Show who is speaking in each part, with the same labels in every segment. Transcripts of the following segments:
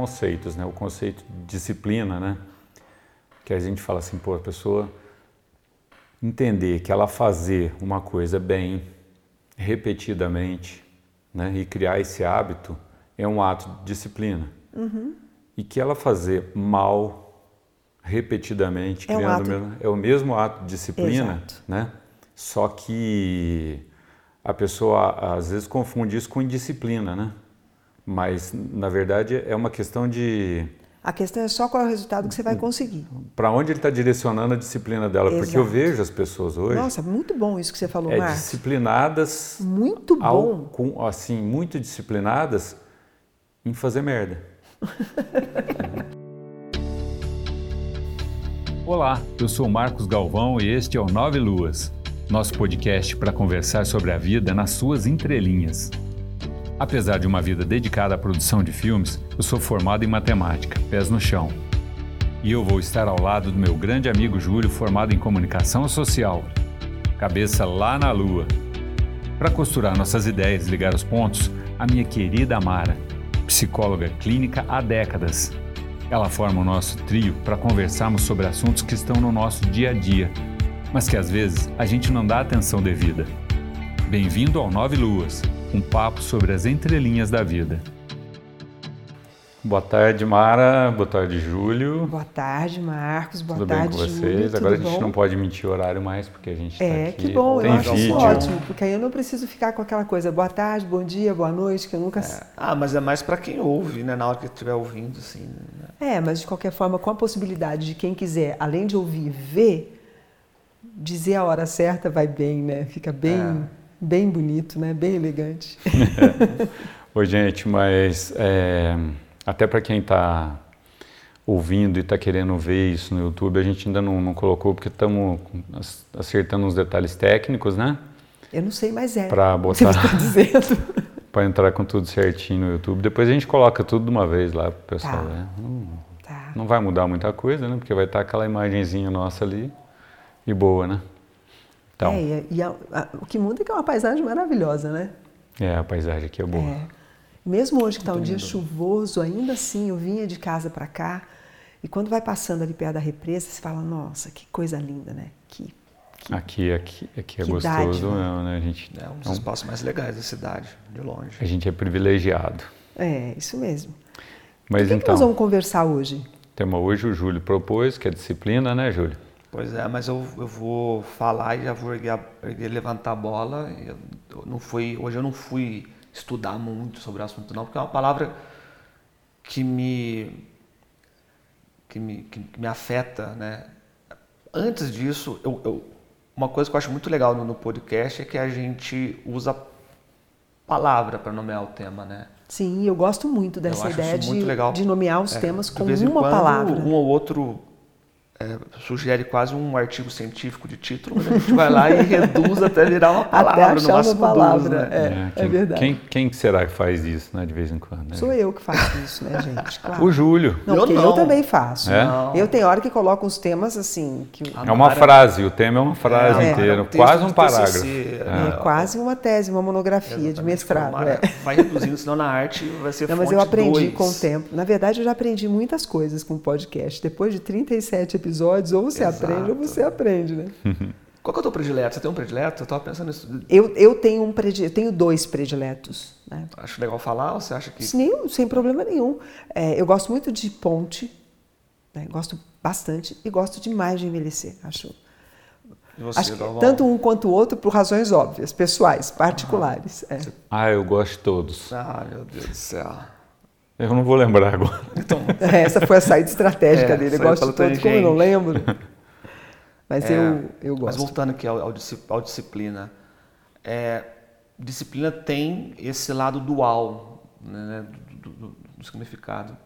Speaker 1: conceitos, né? O conceito de disciplina, né? Que a gente fala assim, pô, a pessoa entender que ela fazer uma coisa bem, repetidamente, né? E criar esse hábito é um ato de disciplina.
Speaker 2: Uhum.
Speaker 1: E que ela fazer mal, repetidamente,
Speaker 2: É um
Speaker 1: criando
Speaker 2: ato-
Speaker 1: o mesmo, é o mesmo ato de disciplina,
Speaker 2: Exato.
Speaker 1: né? Só que a pessoa às vezes confunde isso com indisciplina, né? Mas na verdade é uma questão de
Speaker 2: A questão é só qual é o resultado que você vai conseguir.
Speaker 1: para onde ele está direcionando a disciplina dela, porque eu
Speaker 2: Exato.
Speaker 1: vejo as pessoas hoje
Speaker 2: Nossa, muito bom isso que você falou,
Speaker 1: é
Speaker 2: Marcos.
Speaker 1: disciplinadas
Speaker 2: Muito
Speaker 1: ao,
Speaker 2: bom.
Speaker 1: com, assim muito disciplinadas em fazer merda. Olá, eu sou Marcos Galvão e este é o Nove Luas, nosso podcast para conversar sobre a vida nas suas entrelinhas. Apesar de uma vida dedicada à produção de filmes, eu sou formado em matemática, pés no chão. E eu vou estar ao lado do meu grande amigo Júlio, formado em comunicação social, cabeça lá na lua. Para costurar nossas ideias e ligar os pontos, a minha querida Amara, psicóloga clínica há décadas. Ela forma o nosso trio para conversarmos sobre assuntos que estão no nosso dia a dia, mas que às vezes a gente não dá atenção devida. Bem-vindo ao Nove Luas, um papo sobre as entrelinhas da vida. Boa tarde, Mara. Boa tarde, Júlio.
Speaker 2: Boa tarde, Marcos. Boa
Speaker 1: Tudo bem
Speaker 2: tarde,
Speaker 1: com vocês?
Speaker 2: Júlio.
Speaker 1: Agora a
Speaker 2: Tudo
Speaker 1: gente
Speaker 2: bom?
Speaker 1: não pode mentir o horário mais, porque a gente está
Speaker 2: É,
Speaker 1: aqui.
Speaker 2: que bom,
Speaker 1: Tem
Speaker 2: eu acho
Speaker 1: vídeo.
Speaker 2: ótimo, porque aí eu não preciso ficar com aquela coisa, boa tarde, bom dia, boa noite, que eu nunca.
Speaker 3: Ah, mas é mais pra quem ouve, né? Na hora que estiver ouvindo, assim. né?
Speaker 2: É, mas de qualquer forma, com a possibilidade de quem quiser, além de ouvir, ver, dizer a hora certa vai bem, né? Fica bem,
Speaker 1: É.
Speaker 2: bem bonito, né? Bem elegante.
Speaker 1: Oi, gente, mas é, até para quem está ouvindo e está querendo ver isso no YouTube, a gente ainda não, não colocou porque estamos acertando uns detalhes técnicos, né?
Speaker 2: Eu não sei, mas é.
Speaker 1: Para
Speaker 2: Você
Speaker 1: botar,
Speaker 2: está dizendo.
Speaker 1: para entrar com tudo certinho no YouTube. Depois a gente coloca tudo de uma vez lá pro pessoal.
Speaker 2: Tá.
Speaker 1: né? Não,
Speaker 2: Tá.
Speaker 1: não vai mudar muita coisa, né? Porque vai estar aquela imagenzinha nossa ali e boa, né? Então,
Speaker 2: É, e, a- a- o que muda é que é uma paisagem maravilhosa, né?
Speaker 1: é, a paisagem aqui é boa.
Speaker 2: É. Mesmo hoje que está um dia chuvoso, ainda assim eu vinha de casa para cá e quando vai passando ali perto da represa, você fala, nossa, que coisa linda, né? Que, que-
Speaker 1: Aqui, aqui, aqui é
Speaker 2: Que
Speaker 1: gostoso
Speaker 2: dádiva.
Speaker 1: mesmo, né? A gente,
Speaker 3: É um dos
Speaker 1: é um-
Speaker 3: espaços mais legais da cidade, de longe.
Speaker 1: a gente é privilegiado.
Speaker 2: É, isso mesmo.
Speaker 1: Mas
Speaker 2: o que, que
Speaker 1: então,
Speaker 2: nós vamos conversar hoje?
Speaker 1: o tema hoje o Júlio propôs, que é disciplina, né, Júlio?
Speaker 3: Pois é, mas eu, eu vou falar e já vou erguer, erguer, levantar a bola. Eu, não fui, hoje eu não fui estudar muito sobre o assunto, não, porque é uma palavra que me, que me, que, me afeta, né? Antes disso, eu, eu- uma coisa que eu acho muito legal no, no podcast é que a gente usa palavra para nomear o tema, né?
Speaker 2: Sim, eu gosto muito dessa ideia de, de nomear os
Speaker 3: É,
Speaker 2: temas com uma
Speaker 3: quando,
Speaker 2: palavra.
Speaker 3: Um ou outro é, sugere quase um artigo científico de título, mas a gente vai lá e reduz até virar uma palavra,
Speaker 2: Até
Speaker 3: no máximo
Speaker 2: uma palavra.
Speaker 3: duas, né?
Speaker 2: É, é
Speaker 1: quem,
Speaker 2: verdade.
Speaker 1: Quem, quem será que faz isso, né, de vez em quando? né?
Speaker 2: Sou eu que faço isso, né, gente? Claro.
Speaker 1: O Júlio.
Speaker 2: Não,
Speaker 3: Eu
Speaker 2: porque eu
Speaker 3: não.
Speaker 2: também faço.
Speaker 1: É?
Speaker 3: Não.
Speaker 2: Eu tenho hora que coloco uns temas assim, que
Speaker 1: É uma frase, o tema é uma frase
Speaker 2: É.
Speaker 1: inteira,
Speaker 3: É um texto
Speaker 1: quase um
Speaker 3: de
Speaker 1: parágrafo. É.
Speaker 2: é quase uma tese, uma monografia de
Speaker 3: Exatamente,
Speaker 2: mestrado.
Speaker 3: Mara,
Speaker 2: é.
Speaker 3: Vai reduzindo, senão na arte vai ser
Speaker 2: Não, mas eu aprendi
Speaker 3: dois.
Speaker 2: com o tempo. Na verdade, eu já aprendi muitas coisas com o podcast. Depois de 37 episódios, ou você
Speaker 3: Exato.
Speaker 2: aprende ou você aprende, né?
Speaker 3: Qual que é o teu predileto? Você tem um predileto? Eu tava pensando nisso.
Speaker 2: Eu, eu, tenho, um predi- eu tenho dois prediletos. Né?
Speaker 3: Acho legal falar ou você acha que...
Speaker 2: Nenhum, sem problema nenhum. É, eu gosto muito de ponte, né? gosto bastante, e gosto demais de envelhecer. Acho,
Speaker 3: você,
Speaker 2: acho que tanto um quanto o outro por razões óbvias, pessoais, particulares. é.
Speaker 1: Ah, eu gosto de todos.
Speaker 3: Ah, meu Deus do céu.
Speaker 1: Eu não vou lembrar agora.
Speaker 3: Então,
Speaker 2: É, Essa foi a saída estratégica
Speaker 3: É,
Speaker 2: dele. Eu gosto de todos, como eu não lembro. Mas
Speaker 3: É,
Speaker 2: eu, eu
Speaker 3: Mas
Speaker 2: gosto.
Speaker 3: voltando aqui ao, ao, disci- ao disciplina, é, disciplina tem esse lado dual né, do, do- do- do significado.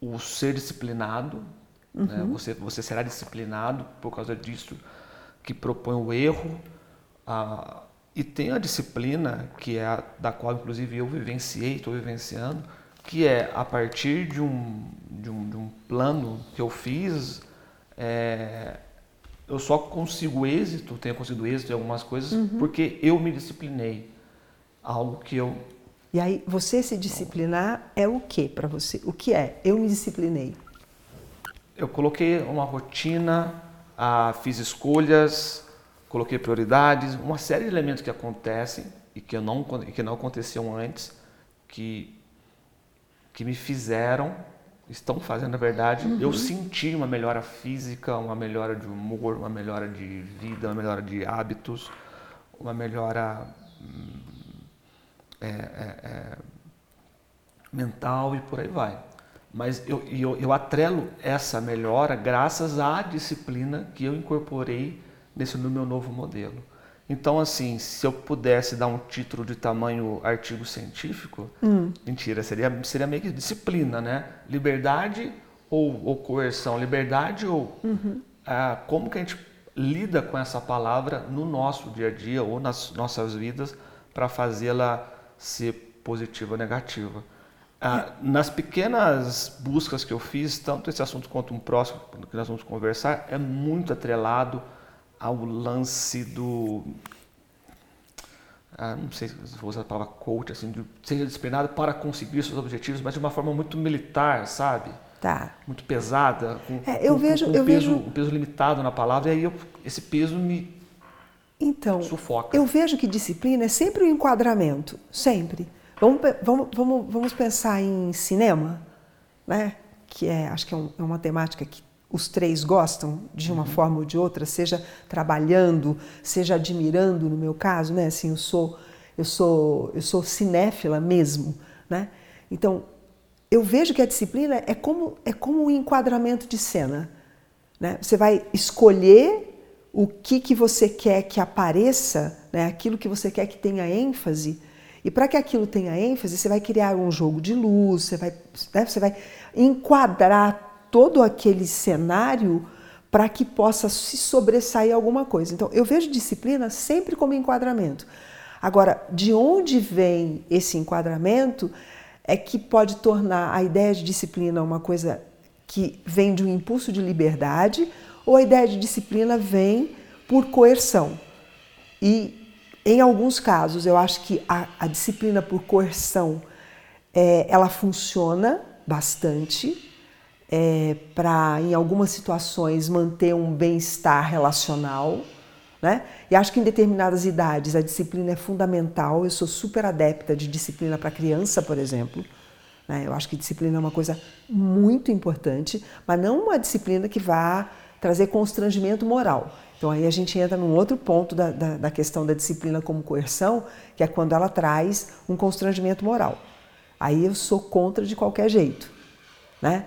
Speaker 3: O ser disciplinado, né,
Speaker 2: Uhum.
Speaker 3: você, você será disciplinado por causa disso, que propõe o erro. a- e tem a disciplina, que é a da qual inclusive eu vivenciei, estou vivenciando, que é a partir de um, de um, de um plano que eu fiz, é, eu só consigo êxito, tenho conseguido êxito em algumas coisas, porque eu me disciplinei. Algo que eu
Speaker 2: E aí, você se disciplinar é o que para você? O que é? Eu me disciplinei.
Speaker 3: Eu coloquei uma rotina, ah, fiz escolhas, coloquei prioridades, uma série de elementos que acontecem e que, não, que não aconteciam antes, que, que me fizeram, estão fazendo na verdade, uhum. eu senti uma melhora física, uma melhora de humor, uma melhora de vida, uma melhora de hábitos, uma melhora hum, é, é, é, mental e por aí vai. Mas eu, eu, eu atrelo essa melhora graças à disciplina que eu incorporei nesse no meu novo modelo. Então, assim, se eu pudesse dar um título de tamanho artigo científico, hum. mentira, seria, seria meio que disciplina, né? Liberdade ou, ou coerção? Liberdade ou uhum. ah, como que a gente lida com essa palavra no nosso dia a dia ou nas nossas vidas para fazê-la ser positiva ou negativa? Ah, nas pequenas buscas que eu fiz, tanto esse assunto quanto um próximo que nós vamos conversar, é muito atrelado ao lance do. Ah, não sei se vou usar a palavra coach, assim, de seja disciplinado para conseguir seus objetivos, mas de uma forma muito militar, sabe?
Speaker 2: Tá.
Speaker 3: Muito pesada, com,
Speaker 2: é, eu
Speaker 3: com,
Speaker 2: vejo,
Speaker 3: com
Speaker 2: eu
Speaker 3: peso,
Speaker 2: vejo...
Speaker 3: um peso limitado na palavra, e aí eu, esse peso me
Speaker 2: então,
Speaker 3: sufoca.
Speaker 2: Eu vejo que disciplina é sempre um enquadramento, sempre. Vamos, vamos, vamos, vamos pensar em cinema, né? que é, acho que é, um, é uma temática que os três gostam de uma uhum. forma ou de outra, seja trabalhando, seja admirando, no meu caso, né? Assim, eu sou eu sou eu sou cinéfila mesmo, né? Então, eu vejo que a disciplina é como é como um enquadramento de cena, né? Você vai escolher o que que você quer que apareça, né? Aquilo que você quer que tenha ênfase. E para que aquilo tenha ênfase, você vai criar um jogo de luz, você vai, né? você vai enquadrar todo aquele cenário para que possa se sobressair alguma coisa. Então, eu vejo disciplina sempre como enquadramento. Agora, de onde vem esse enquadramento é que pode tornar a ideia de disciplina uma coisa que vem de um impulso de liberdade ou a ideia de disciplina vem por coerção. E, em alguns casos, eu acho que a, a disciplina por coerção é, ela funciona bastante, é, para, em algumas situações, manter um bem-estar relacional. Né? E acho que em determinadas idades a disciplina é fundamental. Eu sou super adepta de disciplina para criança, por exemplo. Né? Eu acho que disciplina é uma coisa muito importante, mas não uma disciplina que vá trazer constrangimento moral. Então aí a gente entra num outro ponto da, da, da questão da disciplina como coerção, que é quando ela traz um constrangimento moral. Aí eu sou contra de qualquer jeito, né?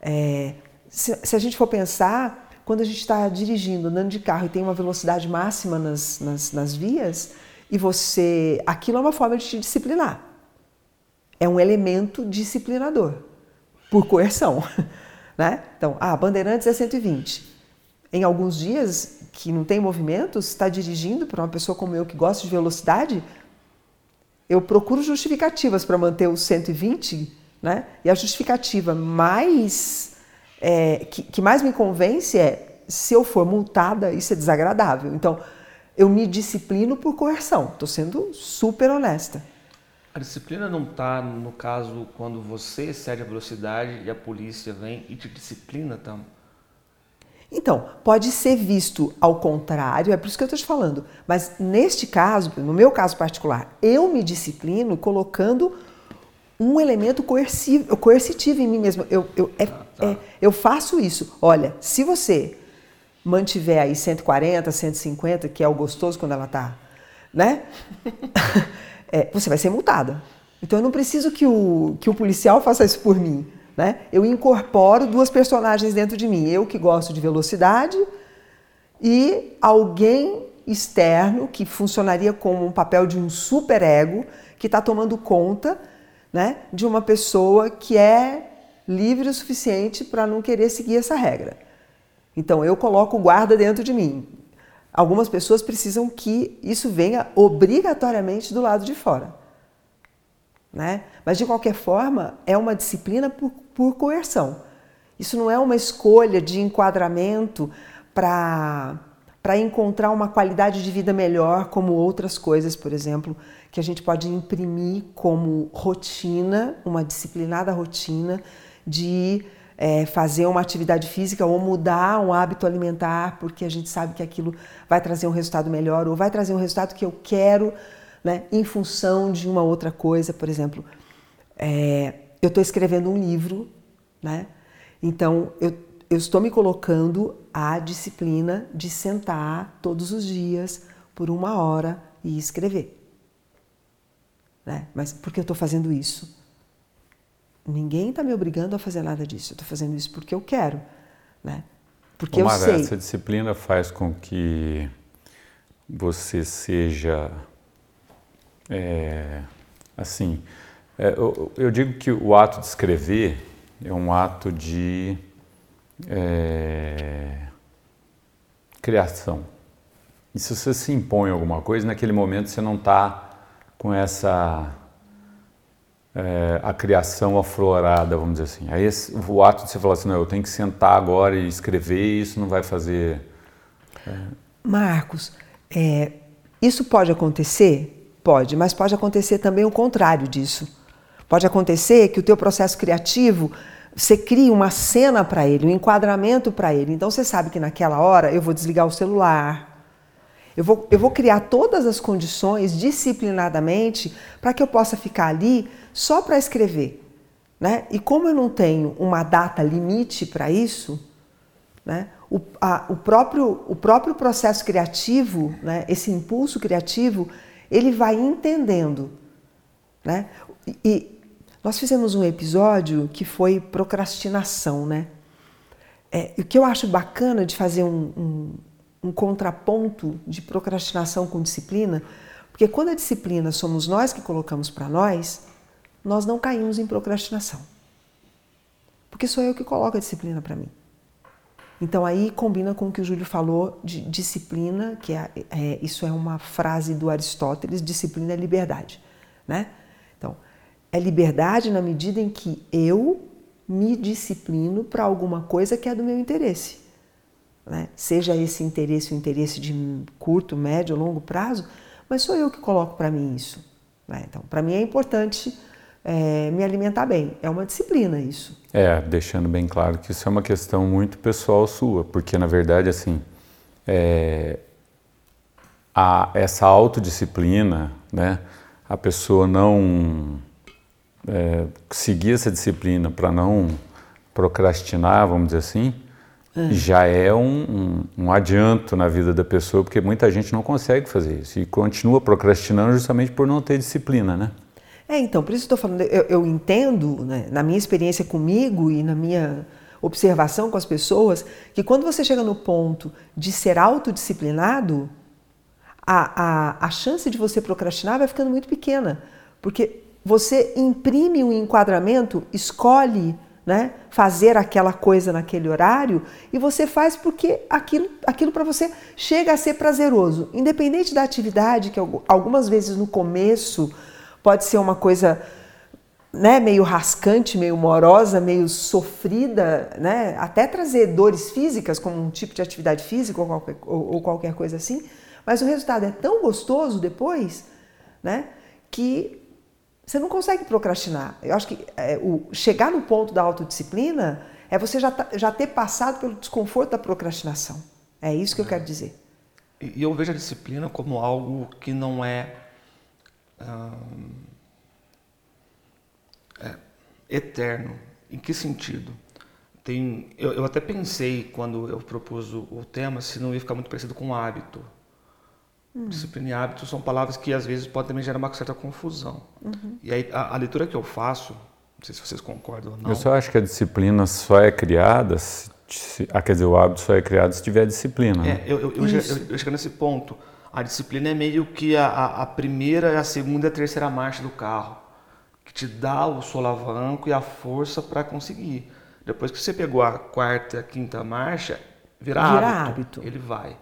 Speaker 2: É, se, se, a gente for pensar, quando a gente está dirigindo, andando de carro e tem uma velocidade máxima nas, nas, nas vias, e você. Aquilo é uma forma de te disciplinar. É um elemento disciplinador, por coerção. Né? Então, ah, Bandeirantes é 120. Em alguns dias que não tem movimentos, está dirigindo para uma pessoa como eu que gosta de velocidade, eu procuro justificativas para manter o 120 né? E a justificativa mais é, que, que mais me convence é se eu for multada, isso é desagradável. Então, eu me disciplino por coerção. Estou sendo super honesta.
Speaker 3: A disciplina não está, no caso, quando você excede a velocidade e a polícia vem e te disciplina, tá?
Speaker 2: Então, pode ser visto ao contrário, é por isso que eu estou te falando. Mas neste caso, no meu caso particular, eu me disciplino colocando um elemento coercivo, coercitivo em mim mesmo. Eu, eu, é, ah, tá. é, eu faço isso. Olha, se você mantiver aí 140, 150, que é o gostoso quando ela está, né? é, você vai ser multada. Então eu não preciso que o, que o policial faça isso por mim. Né? Eu incorporo duas personagens dentro de mim. Eu que gosto de velocidade e alguém externo que funcionaria como um papel de um superego que está tomando conta né, de uma pessoa que é livre o suficiente para não querer seguir essa regra. Então eu coloco o guarda dentro de mim. Algumas pessoas precisam que isso venha obrigatoriamente do lado de fora. Né? Mas de qualquer forma, é uma disciplina por, por coerção. Isso não é uma escolha de enquadramento para encontrar uma qualidade de vida melhor, como outras coisas, por exemplo, que a gente pode imprimir como rotina, uma disciplinada rotina de é, fazer uma atividade física ou mudar um hábito alimentar, porque a gente sabe que aquilo vai trazer um resultado melhor ou vai trazer um resultado que eu quero, né, em função de uma outra coisa, por exemplo. É, eu estou escrevendo um livro, né? Então eu, eu estou me colocando a disciplina de sentar todos os dias por uma hora e escrever. Né? Mas por que eu estou fazendo isso? Ninguém está me obrigando a fazer nada disso. Eu estou fazendo isso porque eu quero, né? Porque
Speaker 1: Ô,
Speaker 2: eu sei.
Speaker 1: Essa disciplina faz com que você seja, é, assim, é, eu, eu, digo que o ato de escrever é um ato de é, criação. E se você se impõe alguma coisa, naquele momento você não está com essa é, a criação aflorada, vamos dizer assim. Aí esse, o ato de você falar assim, não, eu tenho que sentar agora e escrever, isso não vai fazer.
Speaker 2: É... Marcos, é, isso pode acontecer? Pode, mas pode acontecer também o contrário disso. Pode acontecer que o teu processo criativo você cria uma cena para ele, um enquadramento para ele. Então você sabe que naquela hora eu vou desligar o celular. Eu vou, eu vou criar todas as condições disciplinadamente para que eu possa ficar ali só para escrever. Né? E como eu não tenho uma data limite para isso, né? o, a, o, próprio, o próprio processo criativo, né? esse impulso criativo, ele vai entendendo. Né? E, nós fizemos um episódio que foi procrastinação, né? É, o que eu acho bacana de fazer um, um, um contraponto de procrastinação com disciplina, porque quando a disciplina somos nós que colocamos para nós, nós não caímos em procrastinação. Porque sou eu que coloco a disciplina para mim. Então aí combina com o que o Júlio falou de disciplina, que é, é, isso é uma frase do Aristóteles, disciplina é liberdade, né? Então, é liberdade na medida em que eu me disciplino para alguma coisa que é do meu interesse. Né? Seja esse interesse o interesse de curto, médio longo prazo, mas sou eu que coloco para mim isso. Né? Então, para mim é importante é, me alimentar bem. É uma disciplina isso.
Speaker 1: É, deixando bem claro que isso é uma questão muito pessoal sua, porque na verdade, assim, é, a, essa autodisciplina, né, a pessoa não é, seguir essa disciplina para não procrastinar, vamos dizer assim, é. já é um, um, um, adianto na vida da pessoa, porque muita gente não consegue fazer isso e continua procrastinando justamente por não ter disciplina, né?
Speaker 2: É, então, por isso estou falando, eu, eu entendo, né, na minha experiência comigo e na minha observação com as pessoas, que quando você chega no ponto de ser autodisciplinado, a, a, a chance de você procrastinar vai ficando muito pequena, porque você imprime um enquadramento, escolhe né, fazer aquela coisa naquele horário e você faz porque aquilo, aquilo para você chega a ser prazeroso. Independente da atividade, que algumas vezes no começo pode ser uma coisa né, meio rascante, meio morosa, meio sofrida, né, até trazer dores físicas, como um tipo de atividade física ou qualquer, ou, ou qualquer coisa assim, mas o resultado é tão gostoso depois né, que você não consegue procrastinar. Eu acho que é, o, chegar no ponto da autodisciplina é você já, tá, já ter passado pelo desconforto da procrastinação. É isso que eu quero dizer.
Speaker 3: E eu vejo a disciplina como algo que não é, hum, é eterno. Em que sentido? Tem, eu, eu, até pensei quando eu propus o, o tema se não ia ficar muito parecido com um hábito. Hum. Disciplina e hábito são palavras que às vezes podem também gerar uma certa confusão. Uhum. E aí a, a, leitura que eu faço, não sei se vocês concordam ou não.
Speaker 1: Eu só acho que a disciplina só é criada, se, se, ah, quer dizer, o hábito só é criado se tiver disciplina.
Speaker 3: É, né? eu, eu, eu, eu, eu chego nesse ponto. A disciplina é meio que a, a, a primeira, a segunda e a terceira marcha do carro, que te dá o solavanco e a força para conseguir. Depois que você pegou a quarta e a quinta marcha, vira, vira hábito, hábito. Ele vai.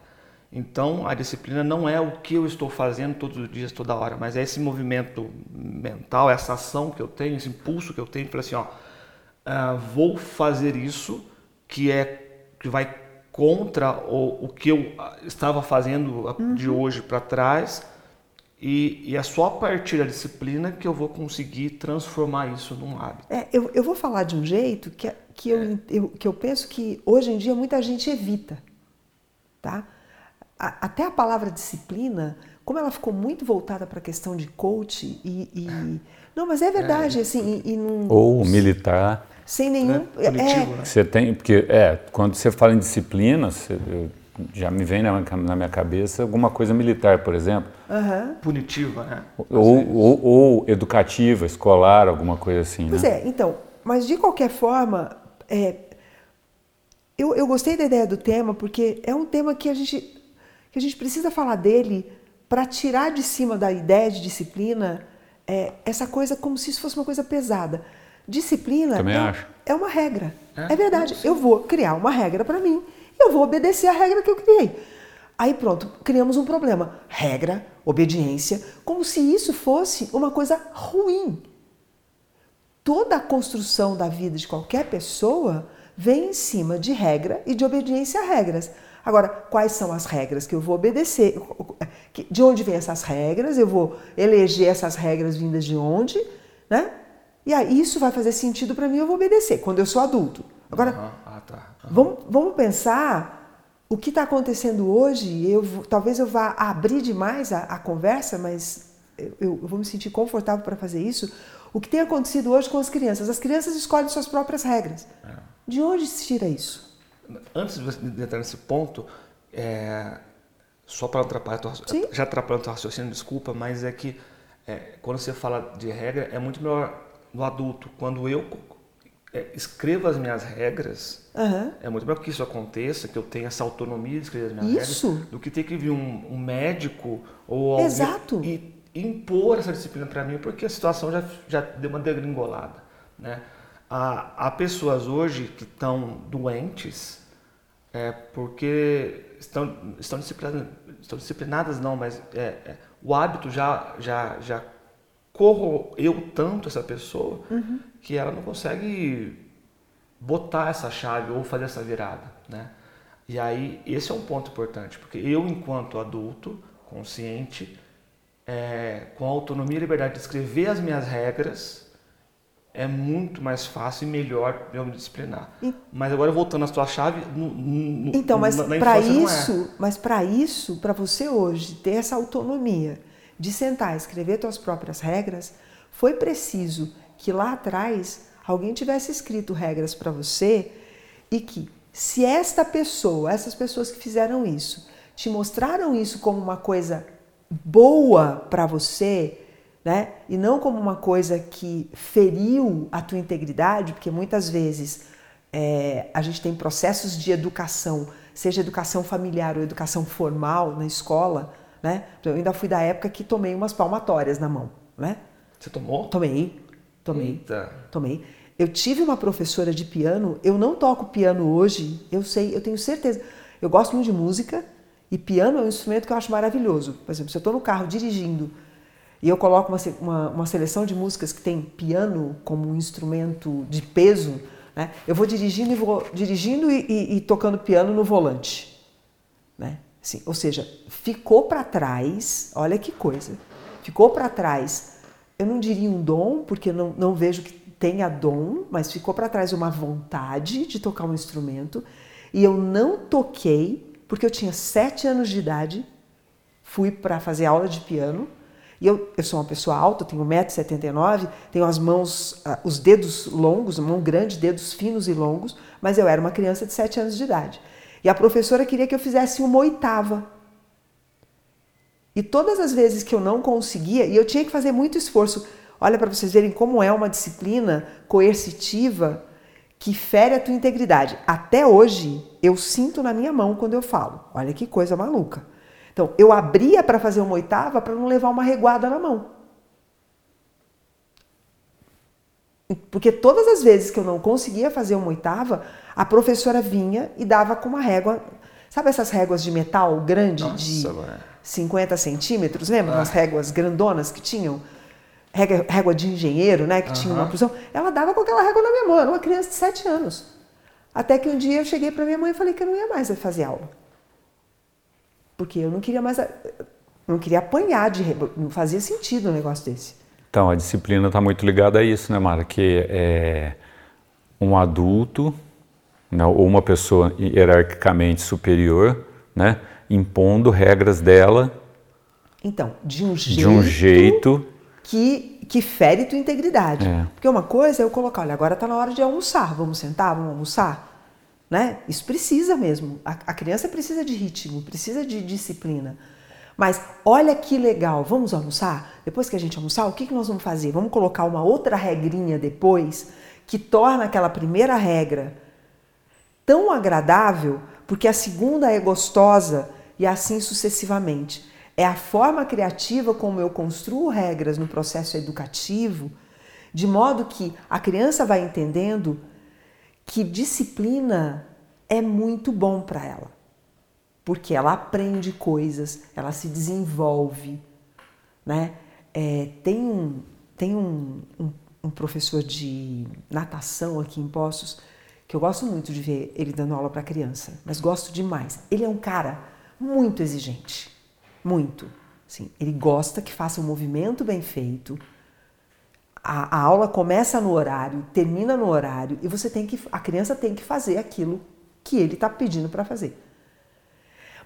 Speaker 3: Então, a disciplina não é o que eu estou fazendo todos os dias, toda hora, mas é esse movimento mental, essa ação que eu tenho, esse impulso que eu tenho, para assim, ó, uh, vou fazer isso que é que vai contra o, o que eu estava fazendo uhum. de hoje para trás e, e, é só a partir da disciplina que eu vou conseguir transformar isso num hábito.
Speaker 2: É, eu, eu vou falar de um jeito que, que, eu, é. eu, que eu penso que hoje em dia muita gente evita. Tá? A, até a palavra disciplina, como ela ficou muito voltada para a questão de coach e, e, Não, mas é verdade, é, assim. E, e
Speaker 1: não, Ou militar.
Speaker 2: Sem nenhum.
Speaker 1: É, né? Você tem. Porque, é, quando você fala em disciplina, você, eu, já me vem na, na, minha cabeça alguma coisa militar, por exemplo.
Speaker 3: Uhum. Punitiva, né?
Speaker 1: Ou, ou, ou, educativa, escolar, alguma coisa assim.
Speaker 2: Pois
Speaker 1: né?
Speaker 2: é, então, mas de qualquer forma, é, eu, eu gostei da ideia do tema porque é um tema que a gente, que a gente precisa falar dele para tirar de cima da ideia de disciplina é, essa coisa como se isso fosse uma coisa pesada. Disciplina é, é, uma regra. É, é verdade. Eu vou criar uma regra para mim eu vou obedecer a regra que eu criei. Aí pronto, criamos um problema. Regra, obediência, como se isso fosse uma coisa ruim. Toda a construção da vida de qualquer pessoa vem em cima de regra e de obediência a regras. Agora, quais são as regras que eu vou obedecer? De onde vêm essas regras? Eu vou eleger essas regras vindas de onde? Né? E aí isso vai fazer sentido para mim, eu vou obedecer quando eu sou adulto. Agora, uhum. ah, tá. uhum. vamos, vamos pensar o que está acontecendo hoje. Eu, talvez eu vá abrir demais a, a conversa, mas eu, eu, vou me sentir confortável para fazer isso. O que tem acontecido hoje com as crianças? As crianças escolhem suas próprias regras. É. De onde se tira isso?
Speaker 3: Antes de entrar nesse ponto, é, só para atrapalhar, já atrapalhando o raciocínio, desculpa, mas é que é, quando você fala de regra, é muito melhor no adulto. Quando eu é, escreva as minhas regras, uhum. é muito melhor que isso aconteça, que eu tenha essa autonomia de escrever as minhas isso. regras, do que ter que vir um, um médico ou alguém
Speaker 2: Exato.
Speaker 3: e impor essa disciplina para mim, porque a situação já, já deu uma degringolada. Né? Há, há pessoas hoje que estão doentes é, porque estão, estão, disciplinadas, estão disciplinadas, não, mas é, é, o hábito já, já, já corroeu tanto essa pessoa uhum. que ela não consegue botar essa chave ou fazer essa virada, né? E aí esse é um ponto importante, porque eu enquanto adulto consciente, é, com autonomia e liberdade de escrever as minhas regras, é muito mais fácil e melhor eu me disciplinar. E... Mas agora voltando à sua chave, no, no,
Speaker 2: então, mas para é. isso, é. mas para isso, para você hoje ter essa autonomia de sentar e escrever suas próprias regras, foi preciso que lá atrás alguém tivesse escrito regras para você e que, se esta pessoa, essas pessoas que fizeram isso, te mostraram isso como uma coisa boa para você, né? E não como uma coisa que feriu a tua integridade, porque muitas vezes é, a gente tem processos de educação, seja educação familiar ou educação formal na escola, né? Eu ainda fui da época que tomei umas palmatórias na mão, né?
Speaker 3: Você tomou?
Speaker 2: Tomei, tomei, Eita. tomei. Eu tive uma professora de piano, eu não toco piano hoje, eu sei, eu tenho certeza. Eu gosto muito de música e piano é um instrumento que eu acho maravilhoso. Por exemplo, se eu estou no carro dirigindo e eu coloco uma, uma, uma, seleção de músicas que tem piano como um instrumento de peso, né? eu vou dirigindo e vou dirigindo e, e, e tocando piano no volante. Né? Sim, ou seja, ficou para trás, olha que coisa, ficou para trás, eu não diria um dom, porque não, não vejo que tenha dom, mas ficou para trás uma vontade de tocar um instrumento, e eu não toquei, porque eu tinha sete anos de idade, fui para fazer aula de piano, e eu, eu sou uma pessoa alta, tenho 1,79m, tenho as mãos, uh, os dedos longos, mão grande, dedos finos e longos, mas eu era uma criança de 7 anos de idade. E a professora queria que eu fizesse uma oitava. E todas as vezes que eu não conseguia, e eu tinha que fazer muito esforço, olha para vocês verem como é uma disciplina coercitiva que fere a tua integridade. Até hoje, eu sinto na minha mão quando eu falo. Olha que coisa maluca. Então, eu abria para fazer uma oitava para não levar uma reguada na mão. Porque todas as vezes que eu não conseguia fazer uma oitava, a professora vinha e dava com uma régua. Sabe essas réguas de metal grande Nossa, de mano. 50 centímetros? Lembra? Ah. As réguas grandonas que tinham? Régua, régua de engenheiro, né? Que tinha uma prisão. Ela dava com aquela régua na minha mão. Era uma criança de 7 anos. Até que um dia eu cheguei para minha mãe e falei que eu não ia mais fazer aula. Porque eu não queria mais. Não queria apanhar de. Não fazia sentido um negócio desse.
Speaker 1: Então, a disciplina está muito ligada a isso, né, Mara? Que é um adulto, né, ou uma pessoa hierarquicamente superior, né, impondo regras dela.
Speaker 2: Então, de um jeito.
Speaker 1: De um jeito.
Speaker 2: Que, que fere tua integridade. É. Porque uma coisa é eu colocar, olha, agora está na hora de almoçar, vamos sentar, vamos almoçar. Né? Isso precisa mesmo. A, a criança precisa de ritmo, precisa de disciplina. Mas olha que legal, vamos almoçar? Depois que a gente almoçar, o que, que nós vamos fazer? Vamos colocar uma outra regrinha depois que torna aquela primeira regra tão agradável, porque a segunda é gostosa e assim sucessivamente. É a forma criativa como eu construo regras no processo educativo, de modo que a criança vai entendendo que disciplina é muito bom para ela, porque ela aprende coisas, ela se desenvolve, né? É, tem um, tem um, um, um, professor de natação aqui em Poços que eu gosto muito de ver ele dando aula para criança, mas gosto demais. Ele é um cara muito exigente, muito. Sim, ele gosta que faça um movimento bem feito, a, a, aula começa no horário, termina no horário e você tem que, a criança tem que fazer aquilo que ele está pedindo para fazer.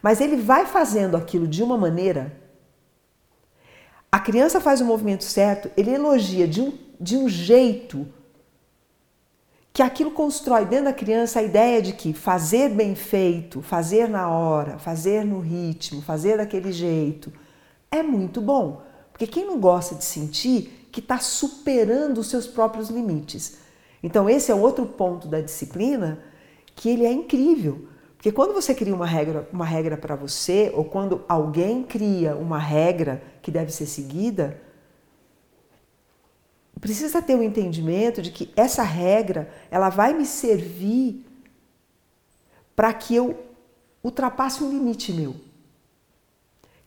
Speaker 2: Mas ele vai fazendo aquilo de uma maneira. A criança faz o movimento certo, ele elogia de um, de um jeito que aquilo constrói dentro da criança a ideia de que fazer bem feito, fazer na hora, fazer no ritmo, fazer daquele jeito é muito bom. Porque quem não gosta de sentir que está superando os seus próprios limites. Então, esse é outro ponto da disciplina que ele é incrível. Porque quando você cria uma regra, uma regra para você, ou quando alguém cria uma regra que deve ser seguida, precisa ter o um entendimento de que essa regra ela vai me servir para que eu ultrapasse um limite meu.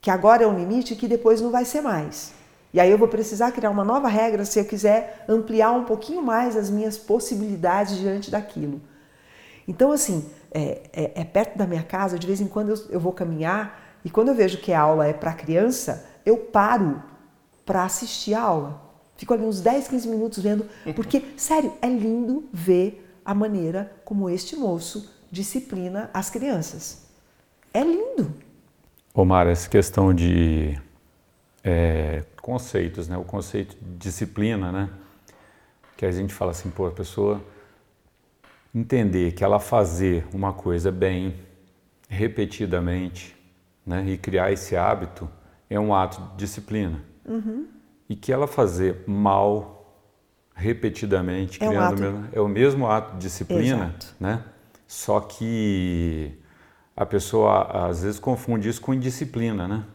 Speaker 2: Que agora é um limite que depois não vai ser mais. E aí eu vou precisar criar uma nova regra se eu quiser ampliar um pouquinho mais as minhas possibilidades diante daquilo. Então, assim, é, é, é perto da minha casa, de vez em quando eu, eu vou caminhar e quando eu vejo que a aula é para criança, eu paro para assistir a aula. Fico ali uns 10, 15 minutos vendo, porque, sério, é lindo ver a maneira como este moço disciplina as crianças. É lindo.
Speaker 1: Omar, essa questão de é, conceitos, né? O conceito de disciplina, né? Que a gente fala assim, pô, a pessoa entender que ela fazer uma coisa bem, repetidamente, né? E criar esse hábito é um ato de disciplina. Uhum. E que ela fazer mal, repetidamente,
Speaker 2: é
Speaker 1: criando
Speaker 2: um ato...
Speaker 1: mesmo, é o mesmo ato de disciplina,
Speaker 2: Exato.
Speaker 1: né? Só que a pessoa às vezes confunde isso com indisciplina, né?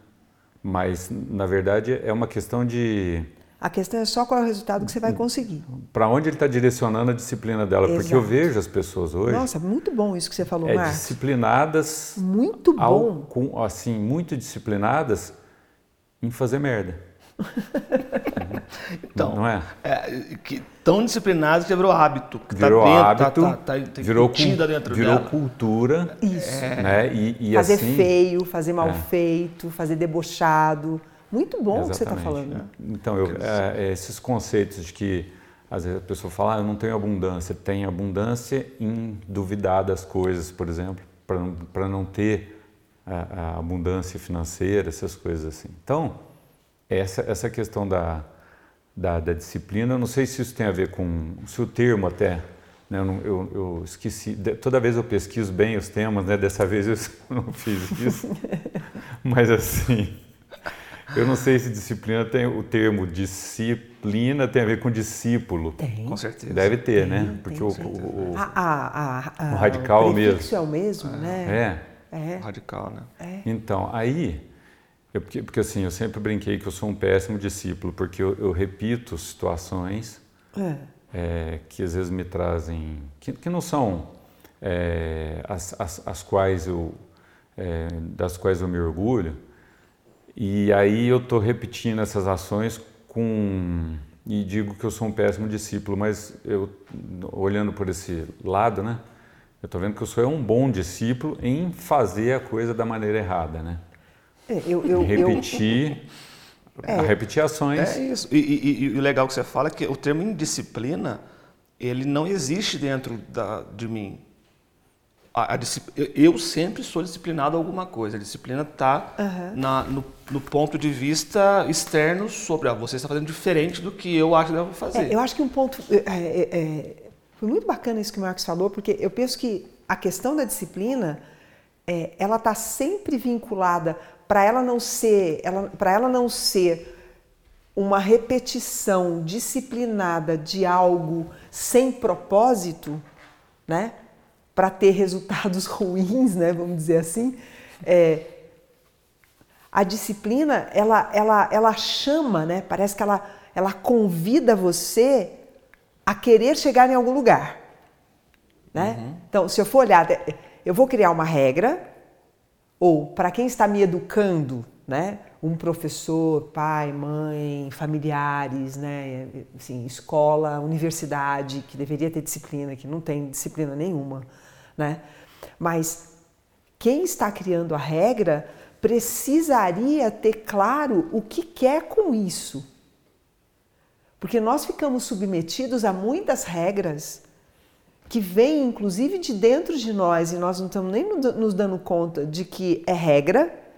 Speaker 1: Mas, na verdade, é uma questão de.
Speaker 2: A questão é só qual é o resultado que você vai conseguir.
Speaker 1: Para onde ele está direcionando a disciplina dela.
Speaker 2: Exato.
Speaker 1: Porque eu vejo as pessoas hoje.
Speaker 2: Nossa, muito bom isso que você falou,
Speaker 1: é,
Speaker 2: Marcos.
Speaker 1: Disciplinadas.
Speaker 2: Muito bom.
Speaker 1: Ao, com, assim, muito disciplinadas em fazer merda.
Speaker 3: então,
Speaker 1: não é?
Speaker 3: é que, tão disciplinados que virou hábito. Que
Speaker 1: virou
Speaker 3: tá dentro,
Speaker 1: hábito,
Speaker 3: tá, tá, tá,
Speaker 1: virou,
Speaker 3: dentro
Speaker 1: virou
Speaker 3: dela.
Speaker 1: cultura.
Speaker 2: Isso.
Speaker 1: Né? E, e
Speaker 2: fazer
Speaker 1: assim,
Speaker 2: feio, fazer mal
Speaker 1: é.
Speaker 2: feito, fazer debochado. Muito bom o que você está
Speaker 1: Exatamente.
Speaker 2: falando.
Speaker 1: Então, eu, é, esses conceitos de que às vezes a pessoa fala, ah, eu não tenho abundância. Tem abundância em duvidar das coisas, por exemplo, para não ter a, a abundância financeira, essas coisas assim. Então, essa, essa questão da, da, da, disciplina, eu não sei se isso tem a ver com, se o termo até, né, eu, eu, eu, esqueci, toda vez eu pesquiso bem os temas, né, dessa vez eu não fiz isso, mas assim, eu não sei se disciplina tem o termo disciplina tem a ver com discípulo.
Speaker 2: Tem.
Speaker 3: Com certeza.
Speaker 1: Deve ter,
Speaker 2: Tem,
Speaker 1: né?
Speaker 2: tem,
Speaker 1: Porque
Speaker 2: com
Speaker 1: o, o, o,
Speaker 2: A, a, a,
Speaker 1: o radical
Speaker 2: o
Speaker 1: mesmo.
Speaker 2: é o mesmo, né?
Speaker 1: é.
Speaker 2: É.
Speaker 3: Radical, né?
Speaker 2: é.
Speaker 1: Então, aí, eu, porque, porque assim, eu sempre brinquei que eu sou um péssimo discípulo, porque eu, eu repito situações
Speaker 2: É.
Speaker 1: é, que às vezes me trazem, que, que não são é, as, as, as quais eu, é, das quais eu me orgulho, e aí eu estou repetindo essas ações com e digo que eu sou um péssimo discípulo, mas eu olhando por esse lado, né, Eu estou vendo que senhor é um bom discípulo em fazer a coisa da maneira errada, né?
Speaker 2: É, eu, eu,
Speaker 1: repetir, eu, repetir ações.
Speaker 3: É isso. E, e, e, o legal que você fala é que o termo indisciplina, ele não existe dentro da, de mim. A, a, eu sempre sou disciplinado a alguma coisa. A disciplina está uhum. no, no, ponto de vista externo sobre ah, você está fazendo diferente do que eu acho que deve fazer.
Speaker 2: É, eu acho que um ponto é, é, é foi muito bacana isso que o Marcos falou, porque eu penso que a questão da disciplina, é, ela está sempre vinculada para ela não ser, para ela não ser uma repetição disciplinada de algo sem propósito, né? Para ter resultados ruins, né? Vamos dizer assim. É, a disciplina, ela, ela, ela chama, né? Parece que ela, ela convida você a querer chegar em algum lugar. Né? Uhum. Então, se eu for olhar, eu vou criar uma regra, ou para quem está me educando, né? um professor, pai, mãe, familiares, né? assim, escola, universidade, que deveria ter disciplina, que não tem disciplina nenhuma. Né? Mas quem está criando a regra precisaria ter claro o que quer com isso. Porque nós ficamos submetidos a muitas regras que vêm inclusive de dentro de nós e nós não estamos nem nos dando conta de que é regra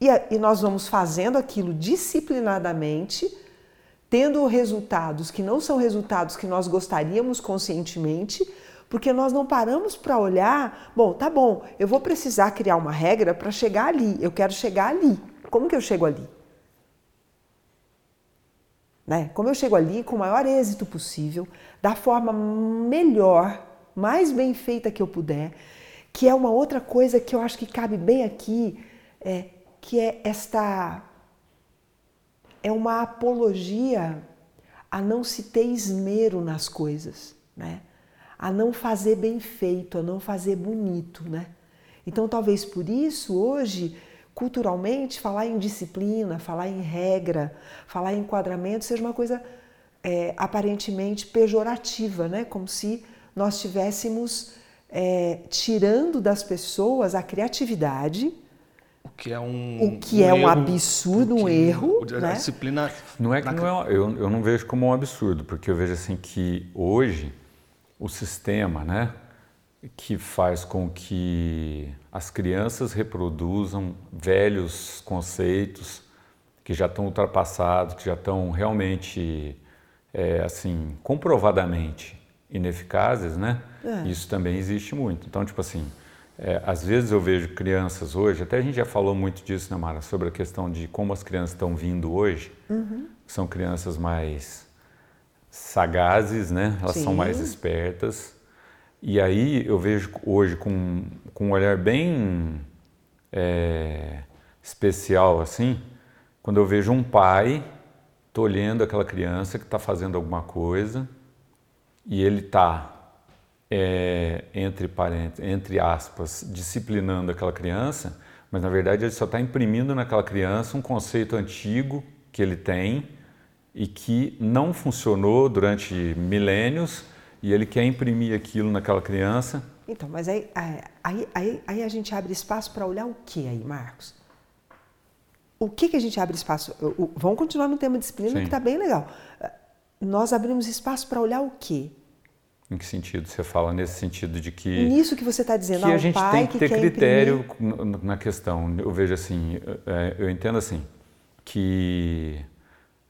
Speaker 2: e, e nós vamos fazendo aquilo disciplinadamente, tendo resultados que não são resultados que nós gostaríamos conscientemente, porque nós não paramos para olhar, bom, tá bom, eu vou precisar criar uma regra para chegar ali, eu quero chegar ali. Como que eu chego ali? Né? Como eu chego ali com o maior êxito possível, da forma melhor, mais bem feita que eu puder, que é uma outra coisa que eu acho que cabe bem aqui, é, que é esta. É uma apologia a não se ter esmero nas coisas, né? a não fazer bem feito, a não fazer bonito. Né? Então, talvez por isso, hoje, culturalmente, falar em disciplina, falar em regra, falar em enquadramento seja uma coisa é, aparentemente pejorativa, né? como se nós estivéssemos é, tirando das pessoas a criatividade.
Speaker 3: O que é um,
Speaker 2: o que um é um erro, absurdo, um erro. A
Speaker 3: né? disciplina.
Speaker 1: Não é que não é, eu, eu não vejo como um absurdo, porque eu vejo assim que hoje o sistema, né? que faz com que as crianças reproduzam velhos conceitos que já estão ultrapassados, que já estão realmente, é, assim, comprovadamente ineficazes, né? É. Isso também existe muito. Então, tipo assim, é, às vezes eu vejo crianças hoje, até a gente já falou muito disso, né, Mara, sobre a questão de como as crianças estão vindo hoje. Uhum. São crianças mais sagazes, né? Elas Sim. são mais espertas e aí eu vejo hoje com, com um olhar bem é, especial assim, quando eu vejo um pai tolhendo aquela criança que está fazendo alguma coisa e ele está é, entre parentes, entre aspas, disciplinando aquela criança, mas na verdade ele só está imprimindo naquela criança um conceito antigo que ele tem e que não funcionou durante milênios e ele quer imprimir aquilo naquela criança.
Speaker 2: Então, mas aí, aí, aí, aí a gente abre espaço para olhar o que aí, Marcos? O que, que a gente abre espaço? Vamos continuar no tema disciplina, Sim. que está bem legal. Nós abrimos espaço para olhar o quê?
Speaker 1: Em que sentido você fala? Nesse sentido de que.
Speaker 2: Nisso que você está dizendo,
Speaker 1: que a gente tem que ter que critério imprimir... na questão. Eu vejo assim, é, eu entendo assim, que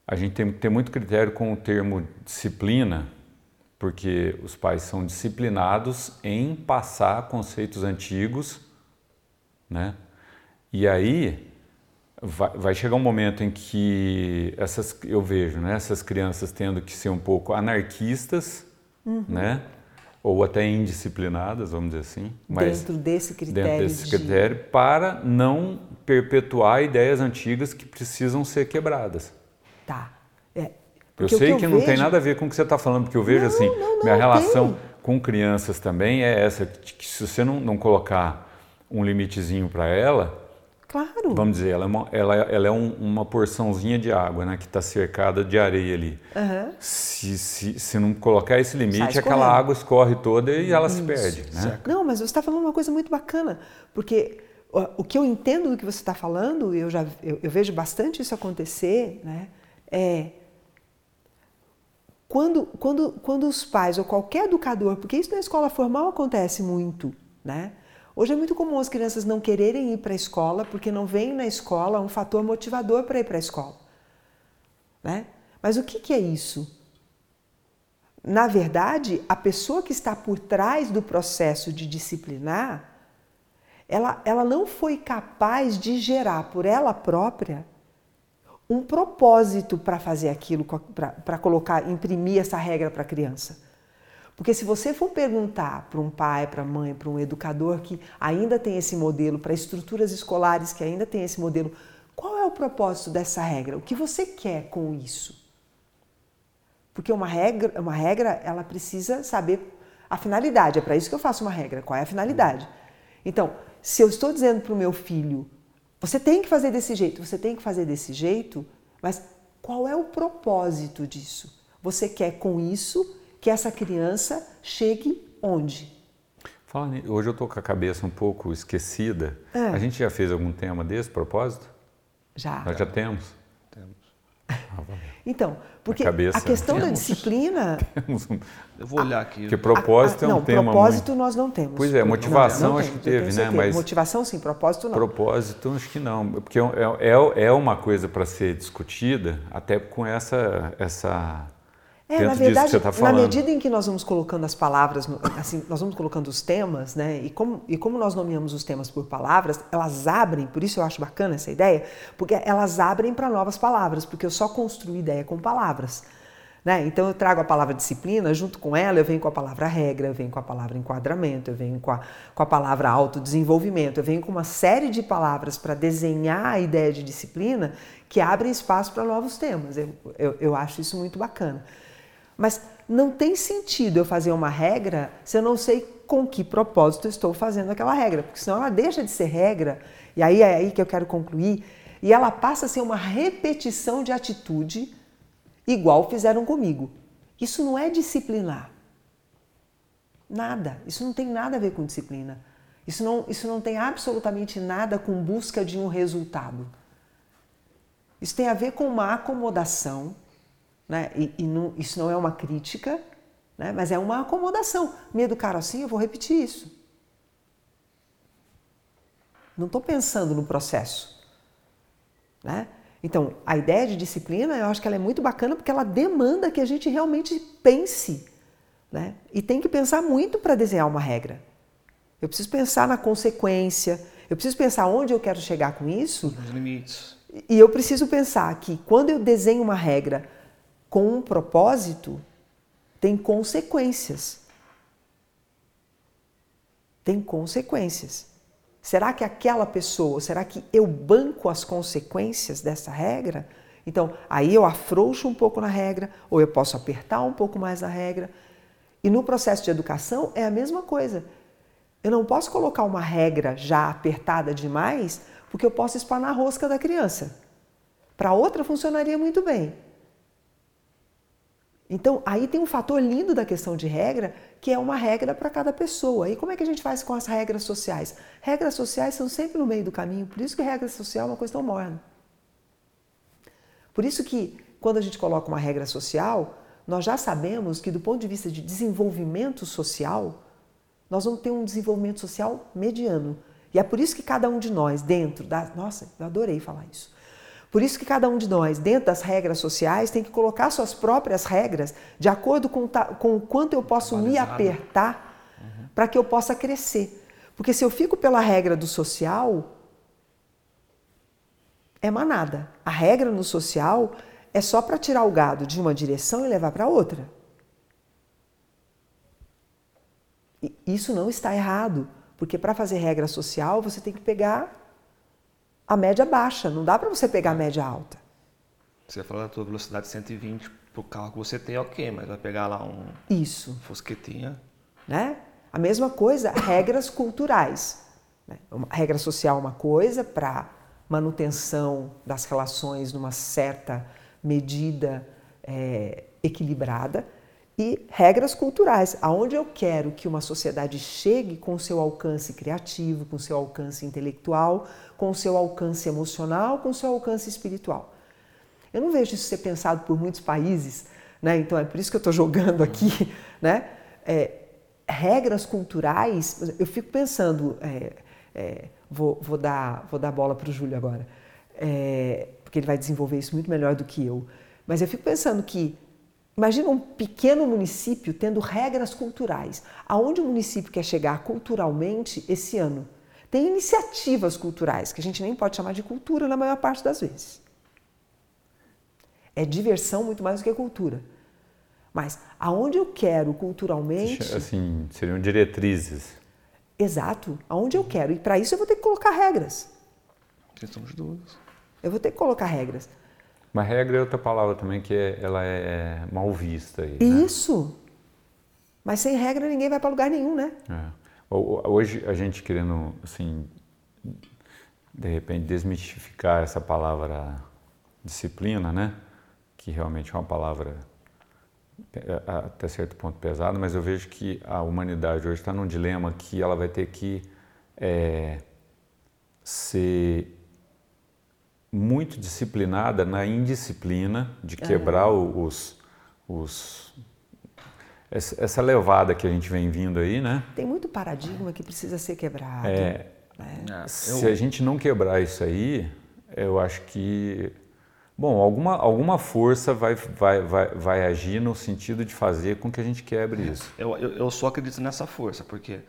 Speaker 1: a gente tem que ter muito critério com o termo disciplina, porque os pais são disciplinados em passar conceitos antigos, né? E aí vai, vai, chegar um momento em que essas eu vejo, né, essas crianças tendo que ser um pouco anarquistas, uhum. né? Ou até indisciplinadas, vamos dizer assim,
Speaker 2: mas dentro desse critério,
Speaker 1: dentro desse critério de... para não perpetuar ideias antigas que precisam ser quebradas.
Speaker 2: Tá. É,
Speaker 1: eu sei que, que não vejo... tem nada a ver com o que você está falando, porque eu vejo
Speaker 2: não,
Speaker 1: assim,
Speaker 2: não, não,
Speaker 1: minha relação tem. com crianças também é essa, que se você não, não colocar um limitezinho para ela,
Speaker 2: Claro.
Speaker 1: Vamos dizer, ela é uma, ela, ela é um, uma porçãozinha de água, né? Que está cercada de areia ali.
Speaker 2: Uhum.
Speaker 1: Se, se, se não colocar esse limite, aquela água escorre toda e ela se perde, né?
Speaker 2: Não, mas você está falando uma coisa muito bacana, porque o, o que eu entendo do que você está falando, eu já eu, eu vejo bastante isso acontecer, né? É quando, quando, quando os pais ou qualquer educador, porque isso na escola formal acontece muito, né? Hoje é muito comum as crianças não quererem ir para a escola porque não vem na escola um fator motivador para ir para a escola, né? Mas o que, que é isso? Na verdade, a pessoa que está por trás do processo de disciplinar, ela, ela não foi capaz de gerar por ela própria um propósito para fazer aquilo, para colocar, imprimir essa regra para a criança. Porque se você for perguntar para um pai, para a mãe, para um educador que ainda tem esse modelo, para estruturas escolares que ainda tem esse modelo, qual é o propósito dessa regra? O que você quer com isso? Porque uma regra, uma regra, ela precisa saber a finalidade. É para isso que eu faço uma regra. Qual é a finalidade? Então, se eu estou dizendo para o meu filho, você tem que fazer desse jeito, você tem que fazer desse jeito, mas qual é o propósito disso? Você quer com isso que essa criança chegue onde?
Speaker 1: Fala, hoje eu estou com a cabeça um pouco esquecida.
Speaker 2: É.
Speaker 1: A gente já fez algum tema desse propósito?
Speaker 2: Já.
Speaker 1: Nós já temos.
Speaker 3: Temos.
Speaker 2: Então, porque
Speaker 1: cabeça.
Speaker 2: a questão da
Speaker 3: Temos.
Speaker 2: disciplina.
Speaker 1: Temos um-
Speaker 3: Eu vou olhar aqui.
Speaker 1: Porque propósito
Speaker 2: Ah,
Speaker 1: é um
Speaker 2: não,
Speaker 1: tema
Speaker 2: propósito
Speaker 1: muito...
Speaker 2: nós não temos.
Speaker 1: Pois é, motivação
Speaker 2: Não,
Speaker 1: acho
Speaker 2: temos,
Speaker 1: que teve, né? Mas
Speaker 2: Motivação sim, propósito não.
Speaker 1: propósito acho que não. Porque é, é, é uma coisa para ser discutida, até com essa... essa
Speaker 2: É, na verdade,
Speaker 1: está
Speaker 2: na medida em que nós vamos colocando as palavras, assim, nós vamos colocando os temas, né? E como, e como nós nomeamos os temas por palavras, elas abrem, por isso eu acho bacana essa ideia, porque elas abrem para novas palavras, porque eu só construo ideia com palavras. Né? Então eu trago a palavra disciplina, junto com ela eu venho com a palavra regra, eu venho com a palavra enquadramento, eu venho com a, com a palavra autodesenvolvimento, eu venho com uma série de palavras para desenhar a ideia de disciplina que abrem espaço para novos temas. Eu, eu, eu acho isso muito bacana. Mas não tem sentido eu fazer uma regra se eu não sei com que propósito estou fazendo aquela regra, porque senão ela deixa de ser regra, e aí é aí que eu quero concluir, e ela passa a ser uma repetição de atitude igual fizeram comigo. Isso não é disciplinar. Nada. Isso não tem nada a ver com disciplina. Isso não, isso não tem absolutamente nada com busca de um resultado. Isso tem a ver com uma acomodação, né? e, e não- isso não é uma crítica, né? mas é uma acomodação. Me educaram assim, eu vou repetir isso. Não estou pensando no processo. Né? Então, a ideia de disciplina, eu acho que ela é muito bacana porque ela demanda que a gente realmente pense. Né? E tem que pensar muito para desenhar uma regra. Eu preciso pensar na consequência, eu preciso pensar onde eu quero chegar com isso,
Speaker 3: Os limites.
Speaker 2: e eu preciso pensar que quando eu desenho uma regra com um propósito, tem consequências. Tem consequências. Será que aquela pessoa, será que eu banco as consequências dessa regra? Então, aí eu afrouxo um pouco na regra, ou eu posso apertar um pouco mais na regra. E no processo de educação é a mesma coisa. Eu não posso colocar uma regra já apertada demais, porque eu posso espanar a rosca da criança. Para outra funcionaria muito bem. Então, aí tem um fator lindo da questão de regra, que é uma regra para cada pessoa. E como é que a gente faz com as regras sociais? Regras sociais são sempre no meio do caminho, por isso que regra social é uma coisa tão morna. Por isso que, quando a gente coloca uma regra social, nós já sabemos que, do ponto de vista de desenvolvimento social, nós vamos ter um desenvolvimento social mediano. E é por isso que cada um de nós, dentro da. Nossa, eu adorei falar isso. Por isso que cada um de nós, dentro das regras sociais, tem que colocar suas próprias regras de acordo com, com o quanto eu posso me apertar para que eu possa crescer. Porque se eu fico pela regra do social, é manada. A regra no social é só para tirar o gado de uma direção e levar para outra. E Isso não está errado, porque para fazer regra social você tem que pegar a média baixa, não dá para você pegar a média alta.
Speaker 3: Você vai falar da tua velocidade 120 pro carro que você tem, ok, mas vai pegar lá um
Speaker 2: Isso,
Speaker 3: fosquetinha.
Speaker 2: né? A mesma coisa, regras culturais. né? Uma regra social é uma coisa para manutenção das relações numa certa medida é, equilibrada e regras culturais, aonde eu quero que uma sociedade chegue com o seu alcance criativo, com o seu alcance intelectual, com o seu alcance emocional, com o seu alcance espiritual. Eu não vejo isso ser pensado por muitos países, né? então é por isso que eu estou jogando aqui, né? É, regras culturais, eu fico pensando, é, é, vou, vou, dar, vou dar bola para o Júlio agora, é, porque ele vai desenvolver isso muito melhor do que eu, mas eu fico pensando que Imagina um pequeno município tendo regras culturais. Aonde o município quer chegar culturalmente esse ano? Tem iniciativas culturais, que a gente nem pode chamar de cultura na maior parte das vezes. É diversão muito mais do que cultura. Mas aonde eu quero culturalmente.
Speaker 1: Assim, seriam diretrizes.
Speaker 2: Exato, aonde eu quero. E para isso eu vou ter que colocar regras.
Speaker 3: Questão de dúvidas.
Speaker 2: Eu vou ter que colocar regras.
Speaker 1: Uma regra é outra palavra também que é, ela é mal vista. Aí,
Speaker 2: né? Isso. Mas sem regra ninguém vai para lugar nenhum, né?
Speaker 1: É. Hoje a gente querendo, assim, de repente desmistificar essa palavra disciplina, né? Que realmente é uma palavra é, até certo ponto pesada, mas eu vejo que a humanidade hoje está num dilema que ela vai ter que é, ser muito disciplinada na indisciplina de quebrar os, os essa levada que a gente vem vindo aí, né?
Speaker 2: Tem muito paradigma que precisa ser quebrado.
Speaker 1: É, né? Se a gente não quebrar isso aí, eu acho que bom, alguma, alguma força vai, vai, vai, vai agir no sentido de fazer com que a gente quebre isso.
Speaker 3: Eu, eu, eu só acredito nessa força, porque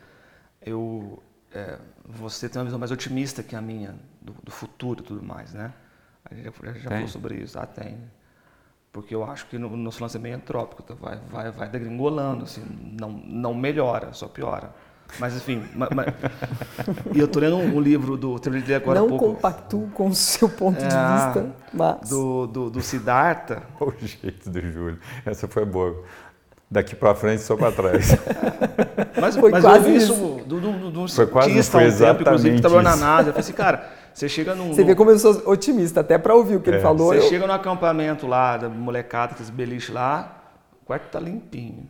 Speaker 3: eu, é, você tem uma visão mais otimista que a minha do, do futuro e tudo mais, né? A gente já, já falou sobre isso. Ah, tem. Porque eu acho que o nosso lance é meio antrópico, tá? vai, vai, vai degringolando, assim, não, não melhora, só piora. Mas enfim, mas, mas... e eu estou lendo um, um, livro do terminei de agora
Speaker 2: não
Speaker 3: pouco.
Speaker 2: compactuo com o seu ponto é, de vista, mas
Speaker 3: do, do, do Siddhartha.
Speaker 1: o jeito do Júlio, essa foi boa. Daqui para frente, só para trás.
Speaker 3: mas foi mas quase isso. Do, do, do,
Speaker 1: foi quase foi um tempo, inclusive, que trabalhou
Speaker 3: na NASA. Eu falei assim, cara, você chega num.
Speaker 2: Você vê como eu sou otimista, até para ouvir o que é. ele falou.
Speaker 3: Você
Speaker 2: eu...
Speaker 3: chega no acampamento lá, da molecada, aqueles beliche lá, o quarto tá limpinho.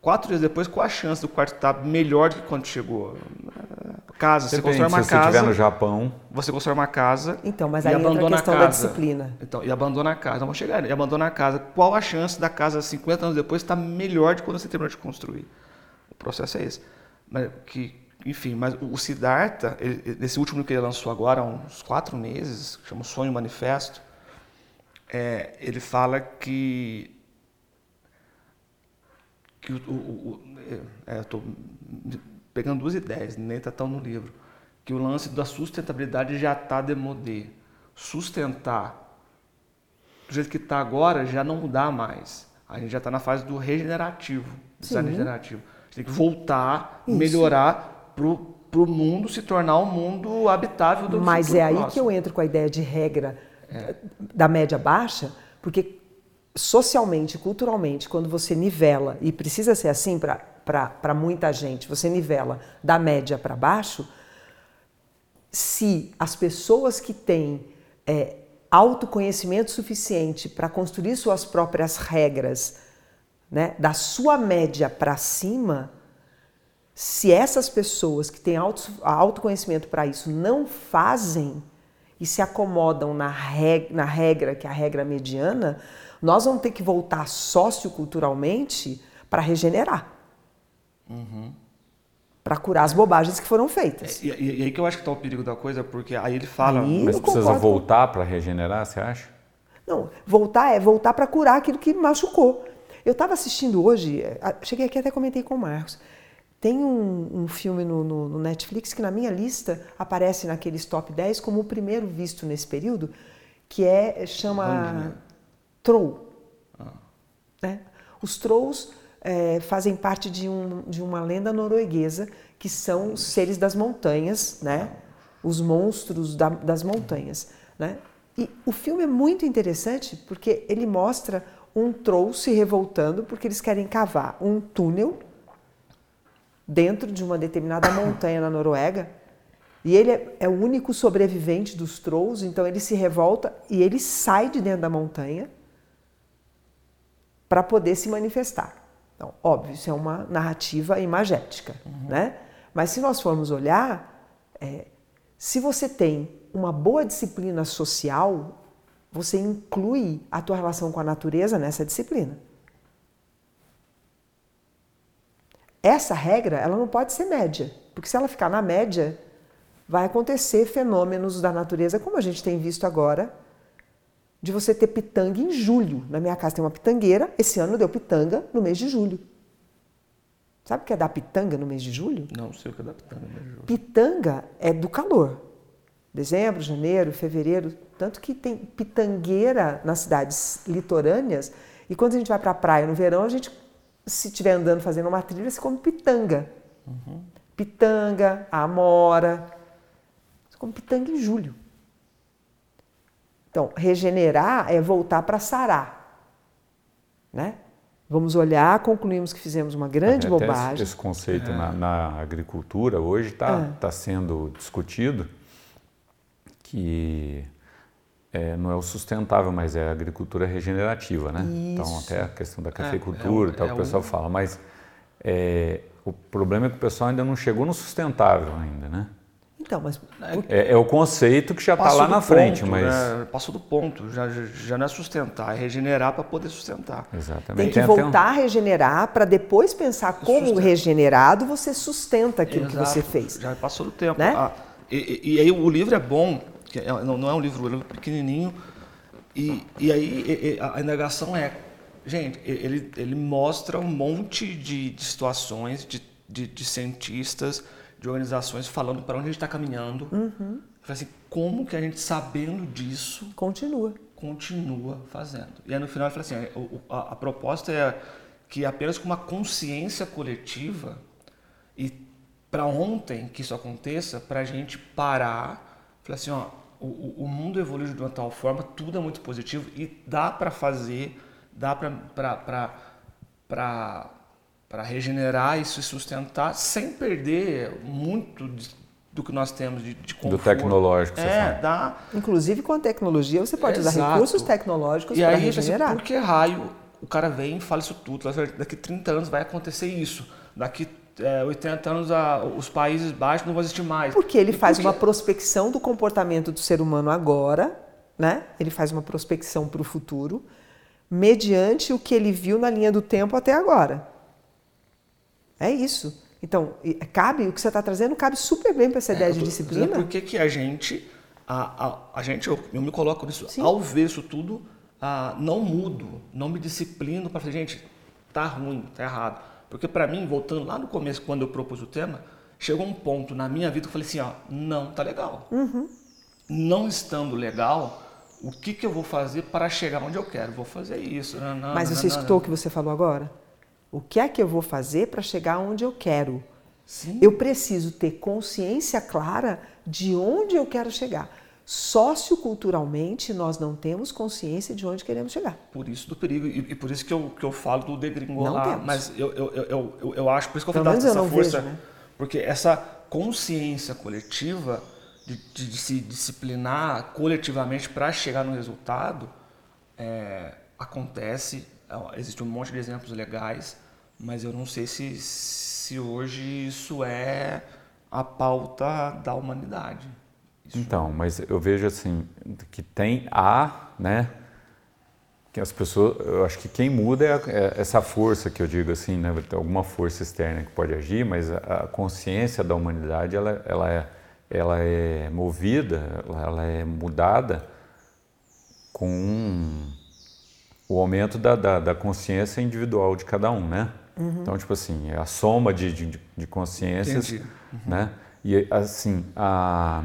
Speaker 3: Quatro dias depois, qual a chance do quarto estar melhor do que quando chegou? Casa, você constrói uma
Speaker 1: se
Speaker 3: casa.
Speaker 1: Se estiver no Japão.
Speaker 3: Você constrói uma casa.
Speaker 2: Então, mas aí abandona a questão a casa. da disciplina.
Speaker 3: Então, e abandona a casa. Então, vamos chegar. E abandona a casa. Qual a chance da casa 50 anos depois estar melhor do que quando você terminou de construir? O processo é esse. Mas que, enfim, mas o Siddhartha, ele, nesse último que ele lançou agora, há uns quatro meses, que chama Sonho Manifesto, é, ele fala que que o, o, o é, estou pegando duas ideias, nem está tão no livro, que o lance da sustentabilidade já está demodé. Sustentar do jeito que está agora já não dá mais. A gente já está na fase do regenerativo, design regenerativo. A gente tem que voltar, Isso. melhorar para o mundo se tornar um mundo habitável do
Speaker 2: Mas é aí
Speaker 3: próximo.
Speaker 2: que eu entro com a ideia de regra é. da média baixa, porque socialmente, culturalmente, quando você nivela, e precisa ser assim para muita gente, você nivela da média para baixo, se as pessoas que têm é, autoconhecimento suficiente para construir suas próprias regras, né, da sua média para cima, se essas pessoas que têm auto, autoconhecimento para isso não fazem e se acomodam na regra, na regra, que é a regra mediana, nós vamos ter que voltar socioculturalmente para regenerar. Uhum. Para curar as bobagens que foram feitas.
Speaker 3: E, e, e aí que eu acho que está o perigo da coisa, porque aí ele fala. Aí
Speaker 1: Mas precisa voltar para regenerar, você acha?
Speaker 2: Não, voltar é voltar para curar aquilo que machucou. Eu estava assistindo hoje, é, cheguei aqui até comentei com o Marcos. Tem um, um filme no, no, no, Netflix que na minha lista aparece naqueles top 10 como o primeiro visto nesse período, que é chama Troll. Ah. Né? Os Trolls é, fazem parte de, um, de uma lenda norueguesa que são os seres das montanhas, né? os monstros da, das montanhas. Né? E o filme é muito interessante porque ele mostra um troll se revoltando porque eles querem cavar um túnel dentro de uma determinada montanha na Noruega. E ele é, é o único sobrevivente dos trolls, então ele se revolta e ele sai de dentro da montanha para poder se manifestar. Então, óbvio, isso é uma narrativa imagética, uhum. né? Mas se nós formos olhar, é, se você tem uma boa disciplina social, você inclui a tua relação com a natureza nessa disciplina. Essa regra, ela não pode ser média, porque se ela ficar na média, vai acontecer fenômenos da natureza, como a gente tem visto agora, de você ter pitanga em julho. Na minha casa tem uma pitangueira, esse ano deu pitanga no mês de julho. Sabe o que é dar pitanga no mês de julho?
Speaker 3: Não sei o que é dar pitanga no mês de julho.
Speaker 2: Pitanga é do calor. Dezembro, janeiro, fevereiro, tanto que tem pitangueira nas cidades litorâneas. E quando a gente vai para a praia no verão, a gente, se estiver andando fazendo uma trilha, se come pitanga. Uhum. Pitanga, amora. Você come pitanga em julho. Então, regenerar é voltar para sarar. Né? Vamos olhar, concluímos que fizemos uma grande
Speaker 1: Até
Speaker 2: bobagem.
Speaker 1: Esse, esse conceito é. na, na, agricultura hoje está é. tá sendo discutido que é, não é o sustentável, mas é a agricultura regenerativa, né? Então, Isso. Então até a questão da é, cafeicultura, é, é, tal, o pessoal um... fala, mas é, o problema é que o pessoal ainda não chegou no sustentável ainda, né?
Speaker 2: Então, mas
Speaker 1: é, é, o conceito que já está lá na ponto, frente, mas
Speaker 3: né? passou do ponto, já, já não é sustentar, é regenerar para poder sustentar.
Speaker 1: Exatamente.
Speaker 2: Tem que Tem voltar um... a regenerar para depois pensar como Sustenta. regenerado você sustenta aquilo Exato. que você fez.
Speaker 3: Já passou do tempo. Né? Ah, e, e, e, aí o livro é bom, que é, não, não, é um livro, é um livro pequenininho. E, e aí a indagação é, gente, ele, ele mostra um monte de, de situações de, de, de cientistas de organizações falando para onde a gente está caminhando. Uhum. Assim, como que a gente, sabendo disso,
Speaker 2: continua
Speaker 3: continua fazendo. E aí no final ele fala assim, a, a, a proposta é que apenas com uma consciência coletiva e para ontem que isso aconteça, para a gente parar, falar assim, ó, o, o mundo evolui de uma tal forma, tudo é muito positivo e dá para fazer, dá para para regenerar e se sustentar sem perder muito do que nós temos de, de conforto.
Speaker 1: Do tecnológico,
Speaker 3: é, dá.
Speaker 2: Inclusive com a tecnologia você pode Exato. usar recursos tecnológicos para regenerar.
Speaker 3: Assim, por que raio o cara vem e fala isso tudo? Daqui 30 anos vai acontecer isso. Daqui é, 80 anos a, os países baixos não vão existir mais.
Speaker 2: Porque ele e faz porque... uma prospecção do comportamento do ser humano agora, né? Ele faz uma prospecção para o futuro, mediante o que ele viu na linha do tempo até agora. É isso. Então, cabe, o que você está trazendo cabe super bem para essa é, ideia de disciplina.
Speaker 3: Por que, que a gente, a, a, a gente eu, eu, me coloco nisso, Sim. ao ver isso tudo, a, não mudo, não me disciplino para fazer, gente, tá ruim, tá errado. Porque para mim, voltando lá no começo, quando eu propus o tema, chegou um ponto na minha vida que eu falei assim, ó, não tá legal. Uhum. Não estando legal, o que, que eu vou fazer para chegar onde eu quero? Vou fazer isso. Não, não,
Speaker 2: Mas você não, escutou o que você falou agora? O que é que eu vou fazer para chegar onde eu quero? Sim. Eu preciso ter consciência clara de onde eu quero chegar. Socioculturalmente, nós não temos consciência de onde queremos chegar.
Speaker 3: Por isso do perigo. E, e por isso que eu, que eu falo do degringolar. Mas eu, eu, eu, eu, eu acho, por isso que eu falo dessa força. Vejo, né? Porque essa consciência coletiva de, de, de se disciplinar coletivamente para chegar no resultado é, acontece existe um monte de exemplos legais, mas eu não sei se, se hoje isso é a pauta da humanidade. Isso
Speaker 1: então, mas eu vejo assim que tem a, né? Que as pessoas, eu acho que quem muda é, é essa força que eu digo assim, né? Tem alguma força externa que pode agir, mas a, consciência da humanidade ela, ela é ela é movida, ela é mudada com o aumento da, da, da, consciência individual de cada um, né? Uhum. Então, tipo assim, é a soma de, de, de consciências, uhum. né? E, assim, a,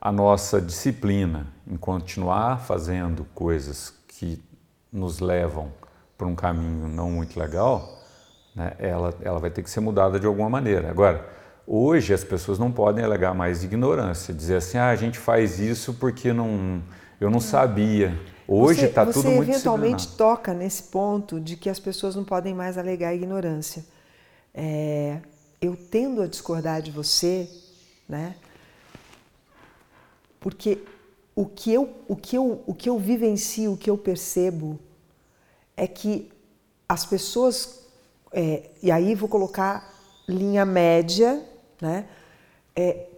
Speaker 1: a nossa disciplina em continuar fazendo coisas que nos levam para um caminho não muito legal, né? ela, ela vai ter que ser mudada de alguma maneira. Agora, hoje as pessoas não podem alegar mais ignorância, dizer assim, ah, a gente faz isso porque não, eu não sabia. Hoje está tudo muito
Speaker 2: Você eventualmente toca nesse ponto de que as pessoas não podem mais alegar ignorância. É, eu tendo a discordar de você né? Porque o que eu, o que eu, o que eu vivencio, o que eu percebo é que as pessoas, é, e aí vou colocar linha média, né? É,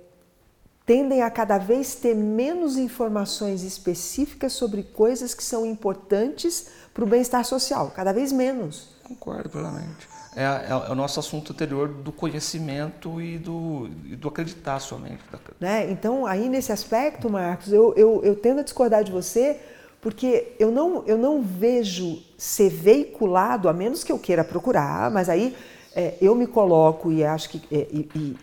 Speaker 2: tendem a cada vez ter menos informações específicas sobre coisas que são importantes para o bem-estar social, cada vez menos.
Speaker 3: Concordo plenamente. É, é, é, o nosso assunto anterior do conhecimento e do, e do acreditar somente.
Speaker 2: Né? Então, aí nesse aspecto, Marcos, eu, eu, eu tendo a discordar de você, porque eu não, eu não vejo ser veiculado, a menos que eu queira procurar, mas aí é, eu me coloco e acho que é, e, e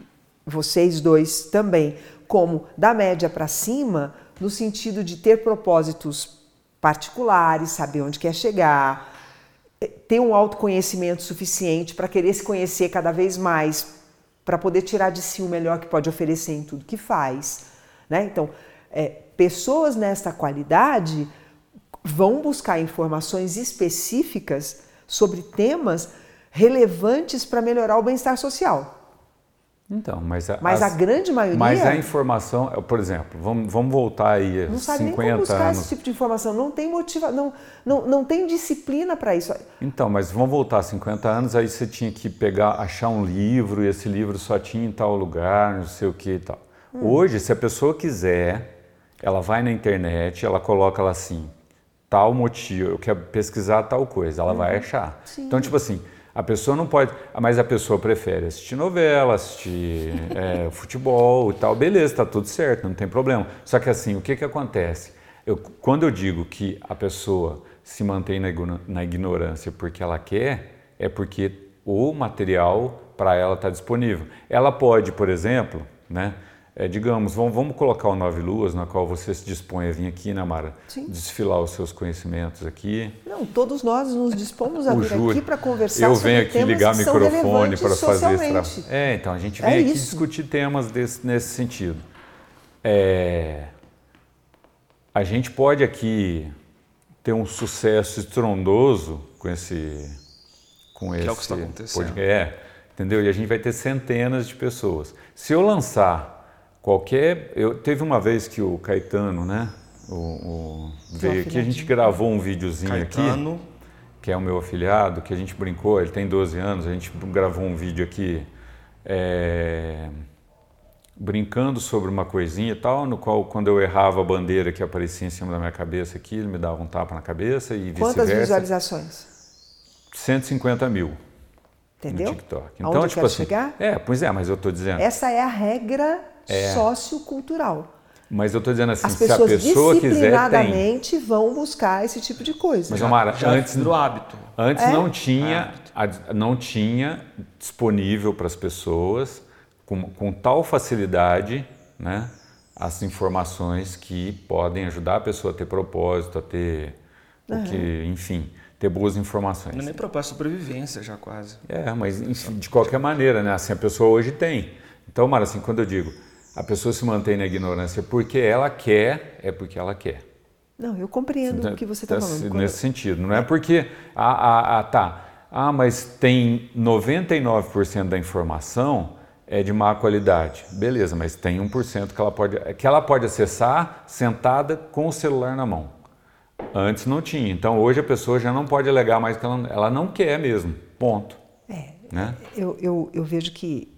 Speaker 2: vocês dois também, como da média para cima, no sentido de ter propósitos particulares, saber onde quer chegar, é, ter um autoconhecimento suficiente para querer se conhecer cada vez mais, para poder tirar de si o melhor que pode oferecer em tudo que faz. Né? Então, é, pessoas nesta qualidade vão buscar informações específicas sobre temas relevantes para melhorar o bem-estar social.
Speaker 1: Então, mas a,
Speaker 2: mas as, a grande maioria.
Speaker 1: Mas a informação, por exemplo, vamos, vamos voltar aí
Speaker 2: não sabe
Speaker 1: 50
Speaker 2: nem como buscar
Speaker 1: anos.
Speaker 2: esse tipo de informação, não tem motiva, não, não, não tem disciplina para isso.
Speaker 1: Então, mas vamos voltar 50 anos, aí você tinha que pegar, achar um livro e esse livro só tinha em tal lugar, não sei o que e tal. Hum. Hoje, se a pessoa quiser, ela vai na internet, ela coloca lá assim, tal motivo, eu quero pesquisar tal coisa, ela hum. vai achar. Sim. Então, tipo assim, a pessoa não pode, mas a pessoa prefere assistir novela, assistir é, futebol e tal, beleza, está tudo certo, não tem problema. Só que assim, o que, que acontece? Eu, quando eu digo que a pessoa se mantém na, na ignorância porque ela quer, é porque o material para ela está disponível. Ela pode, por exemplo, né, é, digamos, vamos, vamos, colocar o Nove Luas, na qual você se dispõe a vir aqui, né, Mara? Sim. Desfilar os seus conhecimentos aqui.
Speaker 2: Não, todos nós nos dispomos a vir aqui para conversar
Speaker 1: Eu venho aqui ligar o microfone para fazer esse trabalho. É, então, a gente vem é aqui isso. discutir temas desse, nesse sentido. É, a gente pode aqui ter um sucesso estrondoso com esse... Com
Speaker 3: que
Speaker 1: esse
Speaker 3: é o que está acontecendo.
Speaker 1: É, entendeu? E a gente vai ter centenas de pessoas. Se eu lançar qualquer. Eu teve uma vez que o Caetano, né? O, o veio aqui, a gente gravou um videozinho Caetano. aqui, que é o meu afilhado, que a gente brincou, ele tem 12 anos, a gente gravou um vídeo aqui é, brincando sobre uma coisinha e tal, no qual quando eu errava a bandeira que aparecia em cima da minha cabeça aqui, ele me dava um tapa na cabeça e vice-versa.
Speaker 2: Quantas visualizações?
Speaker 1: 150 mil.
Speaker 2: Entendeu?
Speaker 1: No TikTok.
Speaker 2: Então, Aonde tipo assim, chegar?
Speaker 1: É, pois é, mas eu estou dizendo.
Speaker 2: Essa é a regra é. sociocultural.
Speaker 1: Mas eu estou dizendo assim,
Speaker 2: As
Speaker 1: se a pessoa quiser tem.
Speaker 2: vão buscar esse tipo de coisa.
Speaker 1: Mas Omar,
Speaker 3: já
Speaker 1: antes
Speaker 3: do hábito.
Speaker 1: Antes é? não tinha, é. não tinha disponível para as pessoas com, com tal facilidade, né, as informações que podem ajudar a pessoa a ter propósito, a ter uhum. o que, enfim, ter boas informações.
Speaker 3: Não é nem propósito de sobrevivência já quase.
Speaker 1: É, mas enfim, de qualquer maneira, né, assim a pessoa hoje tem. Então, Mara, assim, quando eu digo a pessoa se mantém na ignorância porque ela quer, é porque ela quer.
Speaker 2: Não, eu compreendo o que você está falando.
Speaker 1: Nesse sentido, não é porque, ah, ah, ah, tá, ah, mas tem 99% da informação é de má qualidade. Beleza, mas tem 1% que ela pode, que ela pode acessar sentada com o celular na mão. Antes não tinha. Então hoje a pessoa já não pode alegar mais que ela, ela não quer mesmo. Ponto.
Speaker 2: É, né? eu, eu, eu vejo que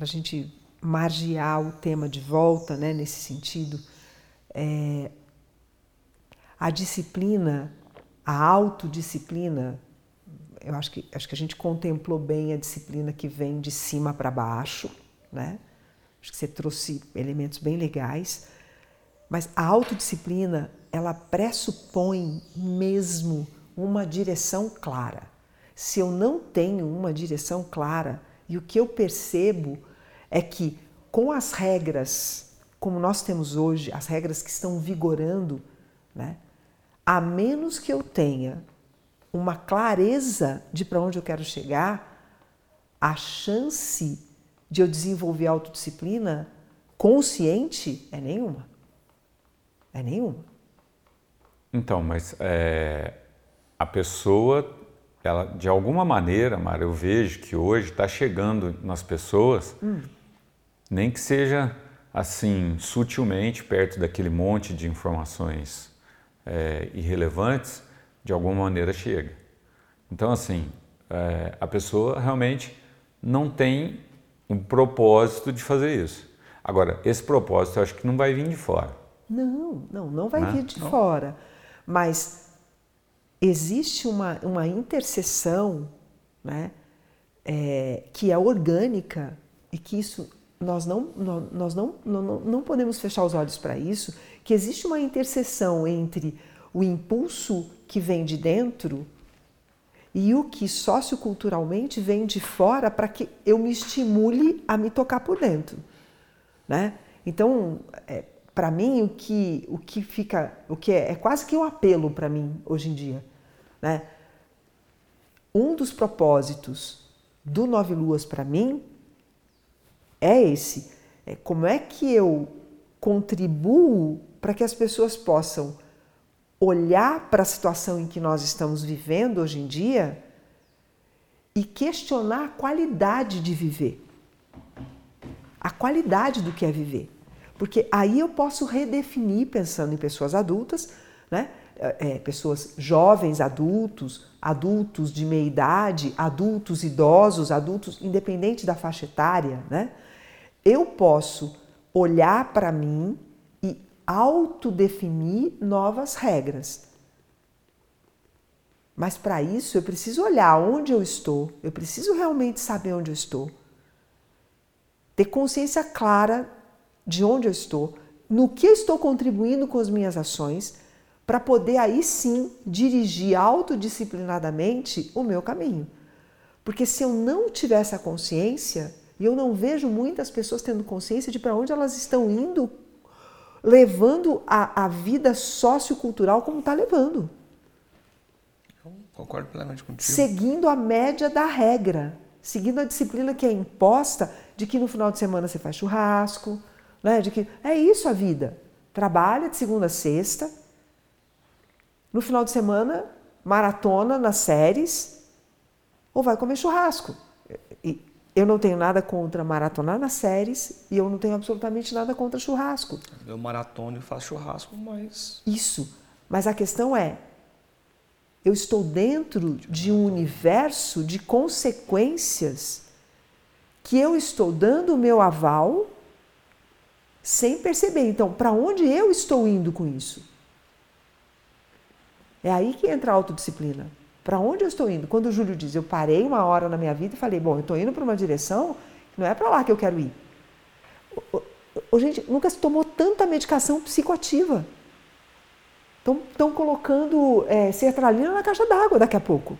Speaker 2: para a gente margear o tema de volta, né, nesse sentido, é, a disciplina, a autodisciplina, eu acho que, acho que a gente contemplou bem a disciplina que vem de cima para baixo, né? Acho que você trouxe elementos bem legais, mas a autodisciplina, ela pressupõe mesmo uma direção clara. Se eu não tenho uma direção clara e o que eu percebo é que com as regras como nós temos hoje, as regras que estão vigorando, né, a menos que eu tenha uma clareza de para onde eu quero chegar, a chance de eu desenvolver autodisciplina consciente é nenhuma. É nenhuma.
Speaker 1: Então, mas é, a pessoa, ela, de alguma maneira, Mara, eu vejo que hoje está chegando nas pessoas. Hum nem que seja assim, sutilmente, perto daquele monte de informações é, irrelevantes, de alguma maneira chega. Então, assim, é, a pessoa realmente não tem um propósito de fazer isso. Agora, esse propósito eu acho que não vai vir de fora.
Speaker 2: Não, não, não vai né? vir de não. fora. Mas existe uma, uma interseção né, é, que é orgânica e que isso nós não, nós não, não, não podemos fechar os olhos para isso, que existe uma interseção entre o impulso que vem de dentro e o que socioculturalmente vem de fora para que eu me estimule a me tocar por dentro. Né? Então, é, para mim, o que, o que fica, o que é, é quase que um apelo para mim hoje em dia. Né? Um dos propósitos do Nove Luas para mim é esse. É como é que eu contribuo para que as pessoas possam olhar para a situação em que nós estamos vivendo hoje em dia e questionar a qualidade de viver. A qualidade do que é viver. Porque aí eu posso redefinir, pensando em pessoas adultas, né? É, pessoas jovens, adultos, adultos de meia idade, adultos idosos, adultos, independente da faixa etária, né? Eu posso olhar para mim e autodefinir novas regras. Mas para isso eu preciso olhar onde eu estou, eu preciso realmente saber onde eu estou, ter consciência clara de onde eu estou, no que eu estou contribuindo com as minhas ações, para poder aí sim dirigir autodisciplinadamente o meu caminho. Porque se eu não tiver essa consciência, e eu não vejo muitas pessoas tendo consciência de para onde elas estão indo, levando a, a vida sociocultural como está levando.
Speaker 3: Eu concordo plenamente contigo.
Speaker 2: Seguindo a média da regra, seguindo a disciplina que é imposta de que no final de semana você faz churrasco, né? de que é isso a vida. Trabalha de segunda a sexta, no final de semana maratona nas séries ou vai comer churrasco. Eu não tenho nada contra maratonar nas séries e eu não tenho absolutamente nada contra churrasco.
Speaker 3: Eu maratono e faço churrasco, mas.
Speaker 2: Isso. Mas a questão é: eu estou dentro de um universo de consequências que eu estou dando o meu aval sem perceber. Então, para onde eu estou indo com isso? É aí que entra a autodisciplina. Para onde eu estou indo? Quando o Júlio diz, eu parei uma hora na minha vida e falei, bom, eu estou indo para uma direção, não é para lá que eu quero ir. O, o, gente, nunca se tomou tanta medicação psicoativa. Estão colocando é, sertralina na caixa d'água daqui a pouco.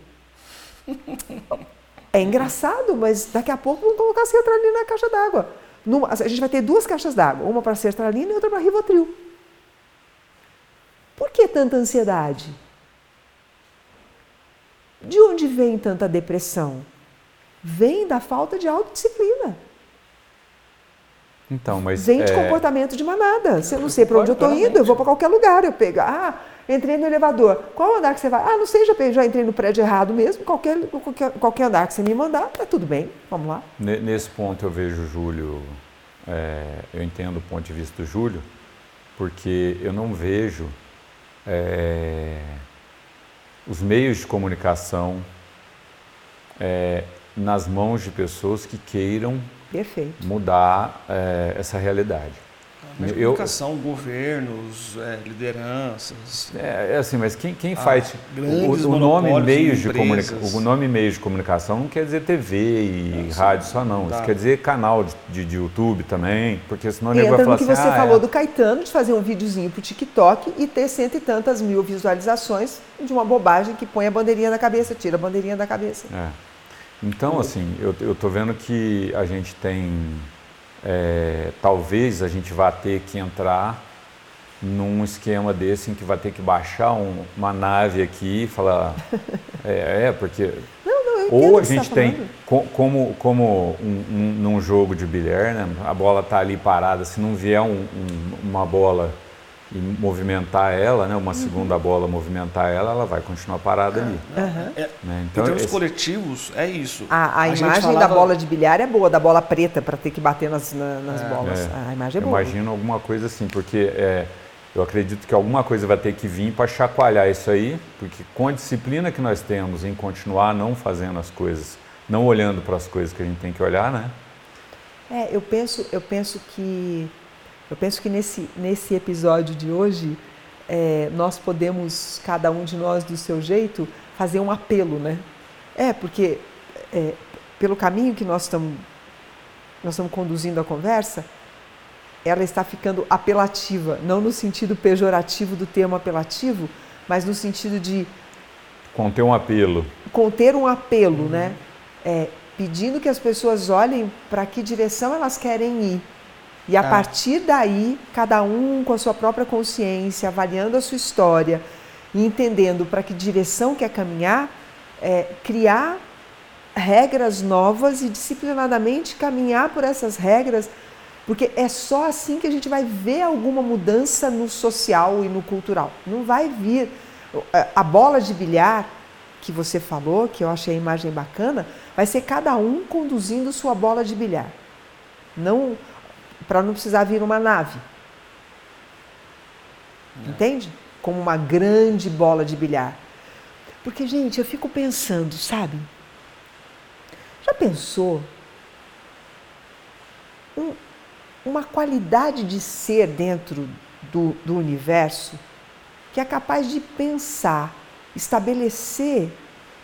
Speaker 2: É engraçado, mas daqui a pouco vão colocar sertralina na caixa d'água. A gente vai ter duas caixas d'água, uma para sertralina e outra para rivotril. Por que tanta ansiedade? De onde vem tanta depressão? Vem da falta de autodisciplina.
Speaker 1: Então, mas
Speaker 2: vem de é... comportamento de manada. Se eu não sei para onde eu estou indo, eu vou para qualquer lugar. Eu pego, ah, entrei no elevador. Qual andar que você vai? Ah, não sei, já, já entrei no prédio errado mesmo. Qualquer, qualquer, qualquer andar que você me mandar, tá tudo bem. Vamos lá.
Speaker 1: Nesse ponto eu vejo o Júlio, é, eu entendo o ponto de vista do Júlio, porque eu não vejo é, os meios de comunicação é, nas mãos de pessoas que queiram
Speaker 2: Perfeito.
Speaker 1: mudar é, essa realidade.
Speaker 3: Mas comunicação, governos, é, lideranças.
Speaker 1: É, é, assim, mas quem, quem ah, faz o, o nome meios de, de comunicação, o nome meios de comunicação não quer dizer TV e é, rádio só não, isso quer dizer canal de, de, YouTube também, porque senão
Speaker 2: ele
Speaker 1: vai falar
Speaker 2: que
Speaker 1: assim,
Speaker 2: você ah, falou é. do Caetano de fazer um videozinho pro TikTok e ter cento e tantas mil visualizações de uma bobagem que põe a bandeirinha na cabeça, tira a bandeirinha da cabeça.
Speaker 1: É. Então, assim, eu, eu tô vendo que a gente tem é, talvez a gente vá ter que entrar num esquema desse em que vai ter que baixar um, uma nave aqui e falar. é, é, porque.
Speaker 2: Não, não,
Speaker 1: ou a gente tá tem, como, como um, um, num jogo de bilhar, né, a bola está ali parada, se não vier um, uma bola e movimentar ela, né, uma uhum. segunda bola movimentar ela, ela vai continuar parada ali.
Speaker 3: Uhum. É, né? Então, em termos esse... coletivos, é isso.
Speaker 2: A, a, a imagem falava... da bola de bilhar é boa, da bola preta, para ter que bater nas, na, nas é. bolas. É. A imagem é boa.
Speaker 1: Imagino alguma coisa assim, porque é, eu acredito que alguma coisa vai ter que vir para chacoalhar isso aí, porque com a disciplina que nós temos em continuar não fazendo as coisas, não olhando para as coisas que a gente tem que olhar, né?
Speaker 2: É, eu penso, eu penso que eu penso que nesse, nesse episódio de hoje, é, nós podemos, cada um de nós do seu jeito, fazer um apelo, né? É, porque é, pelo caminho que nós estamos nós estamos conduzindo a conversa, ela está ficando apelativa, não no sentido pejorativo do termo apelativo, mas no sentido de
Speaker 1: conter um apelo.
Speaker 2: Conter um apelo, uhum. né? É, pedindo que as pessoas olhem para que direção elas querem ir. E a é. partir daí, cada um com a sua própria consciência, avaliando a sua história e entendendo para que direção quer caminhar, é, criar regras novas e disciplinadamente caminhar por essas regras, porque é só assim que a gente vai ver alguma mudança no social e no cultural. Não vai vir. A bola de bilhar que você falou, que eu achei a imagem bacana, vai ser cada um conduzindo sua bola de bilhar. Não para não precisar vir uma nave. Entende? Como uma grande bola de bilhar. Porque, gente, eu fico pensando, sabe? Já pensou um, uma qualidade de ser dentro do, do universo que é capaz de pensar, estabelecer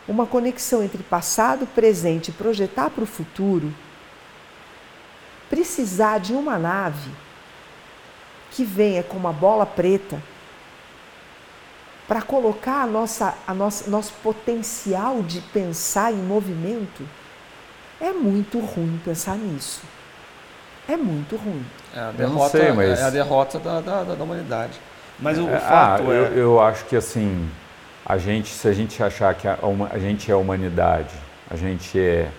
Speaker 2: uma conexão entre passado, presente e projetar para o futuro? Precisar de uma nave que venha com uma bola preta para colocar a nossa, a nossa, nosso potencial de pensar em movimento, é muito ruim pensar nisso. É muito ruim.
Speaker 3: É a derrota, sei, mas... é a derrota da, da, da humanidade. Mas o,
Speaker 1: é,
Speaker 3: fato
Speaker 1: ah,
Speaker 3: é.
Speaker 1: Eu, eu, acho que assim, a gente, se a gente achar que a, a gente é a humanidade, a gente é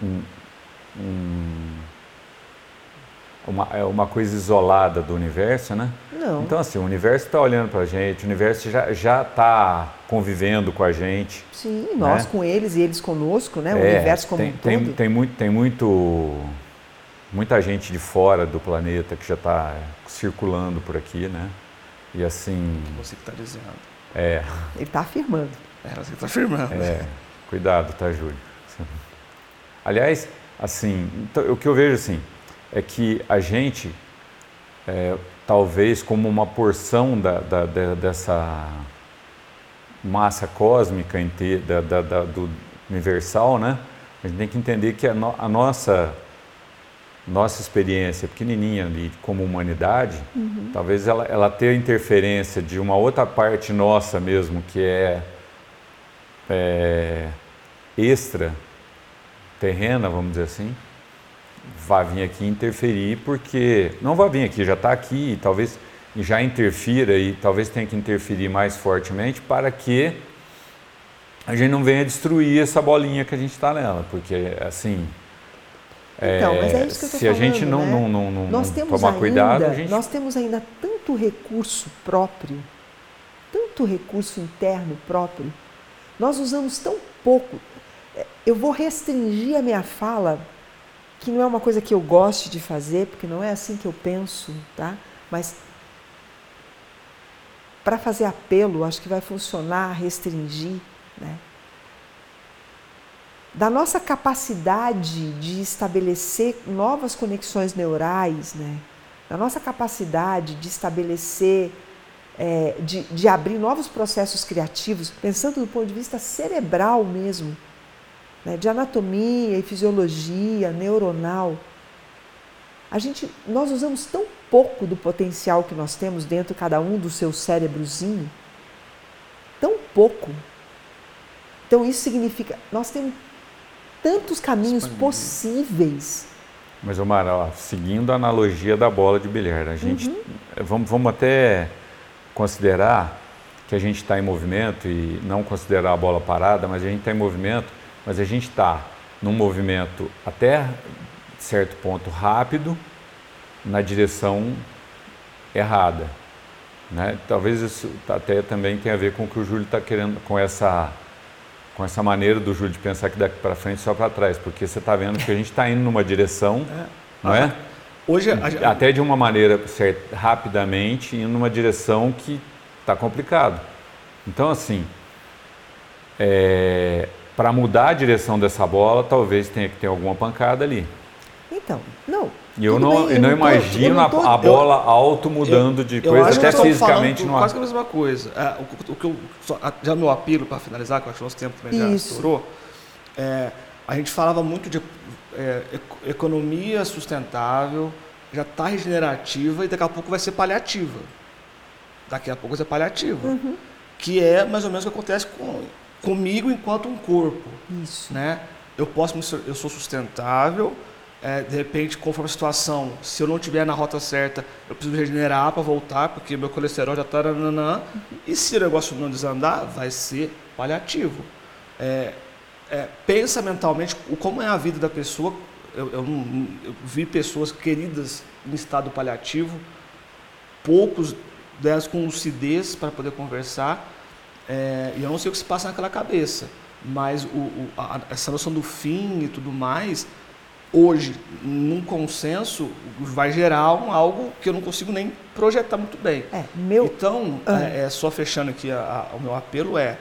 Speaker 1: um, um uma, é uma coisa isolada do universo, né?
Speaker 2: Não.
Speaker 1: Então, assim, o universo está olhando para a gente, o universo já está convivendo com a gente.
Speaker 2: Sim, nós né? com eles e eles conosco, né? O é, universo como
Speaker 1: tem,
Speaker 2: um todo.
Speaker 1: Tem, tem, muito, tem muito, muita gente de fora do planeta que já está circulando por aqui, né? E assim...
Speaker 3: Você que está dizendo.
Speaker 1: É.
Speaker 2: Ele está afirmando.
Speaker 3: É, você está afirmando.
Speaker 1: É, cuidado, tá, Júlio? Aliás, assim, então, o que eu vejo assim é que a gente, é, talvez como uma porção da, da, da, dessa massa cósmica inteira, do universal, né? A gente tem que entender que a, no, a nossa nossa experiência pequenininha ali como humanidade, uhum. talvez ela, ela tenha interferência de uma outra parte nossa mesmo que é, é extra terrena, vamos dizer assim, vai vir aqui interferir, porque não vai vir aqui, já está aqui, e talvez já interfira e talvez tenha que interferir mais fortemente para que a gente não venha destruir essa bolinha que a gente está nela, porque assim.
Speaker 2: Então, é, mas é isso que eu
Speaker 1: se falando,
Speaker 2: a
Speaker 1: gente não,
Speaker 2: né?
Speaker 1: não, não, não,
Speaker 2: nós
Speaker 1: não tomar
Speaker 2: ainda,
Speaker 1: cuidado, gente...
Speaker 2: nós temos ainda tanto recurso próprio, tanto recurso interno próprio, nós usamos tão pouco. É, eu vou restringir a minha fala que não é uma coisa que eu goste de fazer, porque não é assim que eu penso, tá? Mas para fazer apelo, acho que vai funcionar restringir, né? Da nossa capacidade de estabelecer novas conexões neurais, né? Da nossa capacidade de estabelecer, é, de, de abrir novos processos criativos, pensando do ponto de vista cerebral mesmo né, de anatomia e fisiologia neuronal. A gente, nós usamos tão pouco do potencial que nós temos dentro cada um do seu cérebrozinho, tão pouco. Então isso significa, nós temos tantos caminhos possíveis.
Speaker 1: Mas, Omar, ó, seguindo a analogia da bola de bilhar, a gente, uhum. vamos, vamos até considerar que a gente está em movimento e não considerar a bola parada, mas a gente está em movimento mas a gente está num movimento até certo ponto rápido na direção errada. Né? Talvez isso até também tenha a ver com o que o Júlio está querendo, com essa, com essa maneira do Júlio de pensar que daqui para frente só para trás, porque você está vendo que a gente está indo numa direção, é. não é?
Speaker 3: Hoje,
Speaker 1: a... até de uma maneira certa, rapidamente, indo numa direção que está complicado. Então, assim, é, para mudar a direção dessa bola, talvez tenha que ter alguma pancada ali.
Speaker 2: Então, não.
Speaker 1: E eu não, bem, eu não, imagino tô, tô, a, bola eu, alto mudando eu, de coisa, até fisicamente
Speaker 3: não Quase a mesma coisa. É, o, o, que eu, já meu apelo para finalizar, que eu acho que nosso tempo também já estourou, é, a gente falava muito de é, economia sustentável, já está regenerativa e daqui a pouco vai ser paliativa. Daqui a pouco vai ser paliativa. Uhum. Que é mais ou menos o que acontece com, comigo enquanto um corpo.
Speaker 2: Isso.
Speaker 3: Né? Eu posso, eu sou sustentável, é, de repente, conforme a situação, se eu não estiver na rota certa, eu preciso regenerar para voltar, porque meu colesterol já está. Uhum. E se o negócio não desandar, vai ser paliativo. É, é, pensa mentalmente como é a vida da pessoa. Eu, eu, eu, vi pessoas queridas em estado paliativo, poucos delas com lucidez para poder conversar, é, e eu não sei o que se passa naquela cabeça. Mas o, o, a, essa noção do fim e tudo mais hoje, num consenso, vai gerar um, algo que eu não consigo nem projetar muito bem.
Speaker 2: É, meu...
Speaker 3: Então, ah. é, é, só fechando aqui, a, a, o meu apelo é,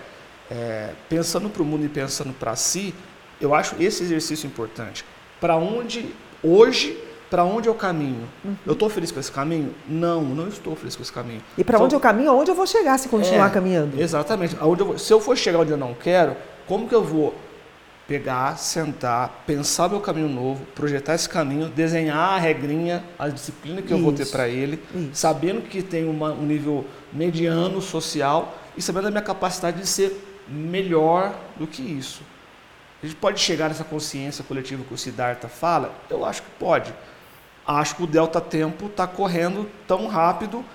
Speaker 3: é pensando para o mundo e pensando para si, eu acho esse exercício importante. Para onde, hoje, para onde eu caminho? Uhum. Eu estou feliz com esse caminho? Não, não estou feliz com esse caminho.
Speaker 2: E para então, onde eu caminho, aonde eu vou chegar se continuar é, caminhando?
Speaker 3: Exatamente. Aonde eu vou, se eu for chegar onde eu não quero, como que eu vou pegar, sentar, pensar meu caminho novo, projetar esse caminho, desenhar a regrinha, a disciplina que eu vou ter para ele, isso. sabendo que tem uma, um nível mediano social e sabendo a minha capacidade de ser melhor do que isso. A gente pode chegar nessa consciência coletiva que o Siddhartha fala? Eu acho que pode. Acho que o delta tempo está correndo tão rápido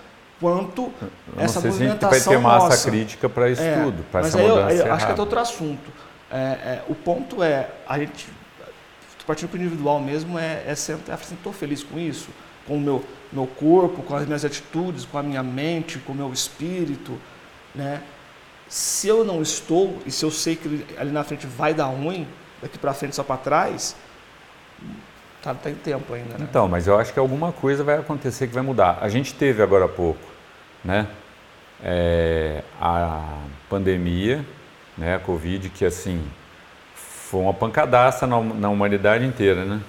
Speaker 3: quanto essa movimentação nossa. se a gente vai ter massa nossa.
Speaker 1: crítica para isso
Speaker 3: é,
Speaker 1: tudo, para
Speaker 3: essa mudança. Eu, eu acho que é outro assunto. É, é, o ponto é, a gente, partindo para o individual mesmo, é, é sentar, assim, estou feliz com isso, com o meu, meu corpo, com as minhas atitudes, com a minha mente, com o meu espírito, né? Se eu não estou, e se eu sei que ali na frente vai dar ruim, daqui para frente só para trás, tá, tá em tempo ainda, né?
Speaker 1: Então, mas eu acho que alguma coisa vai acontecer que vai mudar. A gente teve agora há pouco, né? É, a pandemia né, a Covid, que assim foi uma pancadaça na, na humanidade inteira, né?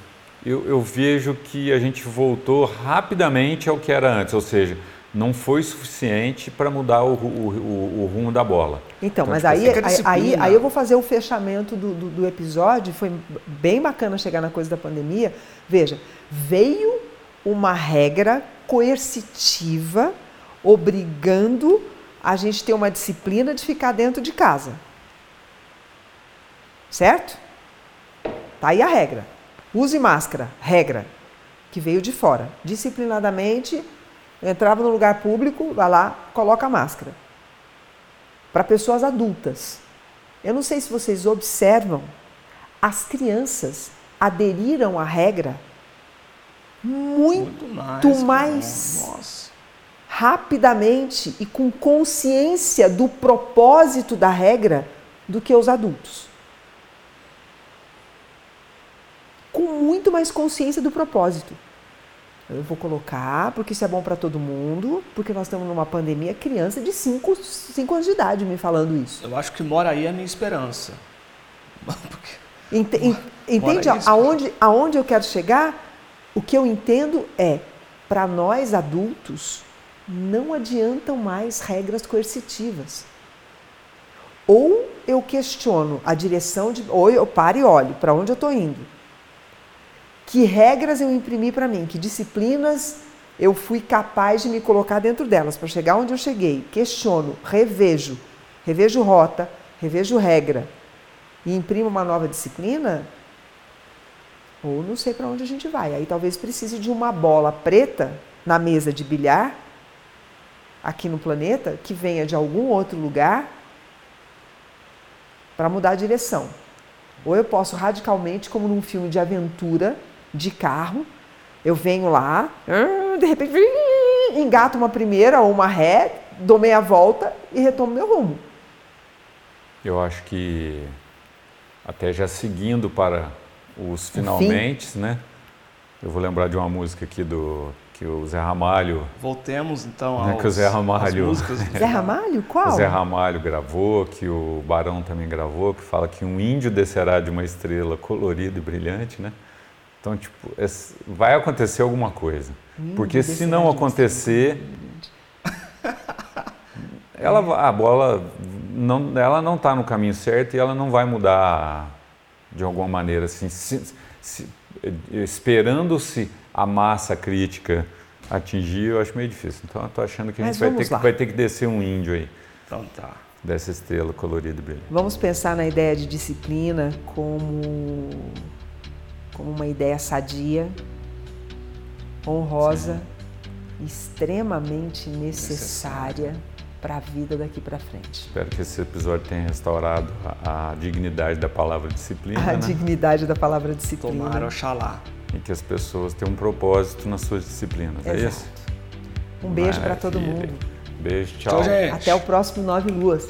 Speaker 1: Eu, eu, vejo que a gente voltou rapidamente ao que era antes, ou seja, não foi suficiente para mudar o, o, o, o, rumo da bola.
Speaker 2: Então, então mas tipo aí, assim, aí, aí, aí, eu vou fazer o fechamento do, do, do episódio, foi bem bacana chegar na coisa da pandemia. Veja, veio uma regra coercitiva obrigando a gente ter uma disciplina de ficar dentro de casa. Certo? Tá aí a regra. Use máscara, regra, que veio de fora. Disciplinadamente, entrava no lugar público, vai lá, coloca a máscara. Para pessoas adultas. Eu não sei se vocês observam, as crianças aderiram à regra muito, muito mais, mais rapidamente e com consciência do propósito da regra do que os adultos. com muito mais consciência do propósito. Eu vou colocar, porque isso é bom para todo mundo, porque nós estamos numa pandemia, criança de 5 anos de idade me falando isso.
Speaker 3: Eu acho que mora aí a minha esperança.
Speaker 2: Ent, entende aonde, aonde eu quero chegar? O que eu entendo é, para nós adultos, não adiantam mais regras coercitivas. Ou eu questiono a direção de. Ou eu paro e olho para onde eu estou indo que regras eu imprimi para mim, que disciplinas eu fui capaz de me colocar dentro delas para chegar onde eu cheguei. Questiono, revejo, revejo rota, revejo regra e imprimo uma nova disciplina, ou não sei para onde a gente vai. Aí talvez precise de uma bola preta na mesa de bilhar aqui no planeta que venha de algum outro lugar para mudar a direção. Ou eu posso radicalmente, como num filme de aventura, de carro, eu venho lá, ah, de repente, engato uma primeira ou uma ré, dou meia volta e retomo meu rumo.
Speaker 1: Eu acho que até já seguindo para os finalmente, né? Eu vou lembrar de uma música aqui do que o Zé Ramalho.
Speaker 3: Voltemos então
Speaker 1: né,
Speaker 3: aos,
Speaker 1: que o Zé Ramalho,
Speaker 3: músicas.
Speaker 2: Zé Ramalho? Qual?
Speaker 1: O Zé Ramalho gravou, que o Barão também gravou, que fala que um índio descerá de uma estrela colorida e brilhante, né? Então, tipo, vai acontecer alguma coisa. Porque se não acontecer, ela, a bola não, ela não está no caminho certo e ela não vai mudar de alguma maneira, assim, se, se, esperando-se a massa crítica atingir, eu acho meio difícil. Então, eu estou achando que a gente vai ter que, vai ter que descer um índio aí.
Speaker 3: Então tá.
Speaker 1: Dessa estrela colorida e brilhante.
Speaker 2: Vamos pensar na ideia de disciplina como, como uma ideia sadia, honrosa, Sim. extremamente necessária para a vida daqui para frente.
Speaker 1: Espero que esse episódio tenha restaurado a, a dignidade da palavra disciplina.
Speaker 2: A
Speaker 1: né?
Speaker 2: dignidade da palavra disciplina.
Speaker 3: Tomara, oxalá.
Speaker 1: E que as pessoas tenham um propósito nas suas disciplinas.
Speaker 2: Exato.
Speaker 1: É isso?
Speaker 2: Um beijo para todo mundo.
Speaker 1: Beijo, tchau.
Speaker 3: Tchau, gente.
Speaker 2: Até o próximo Nove Luas.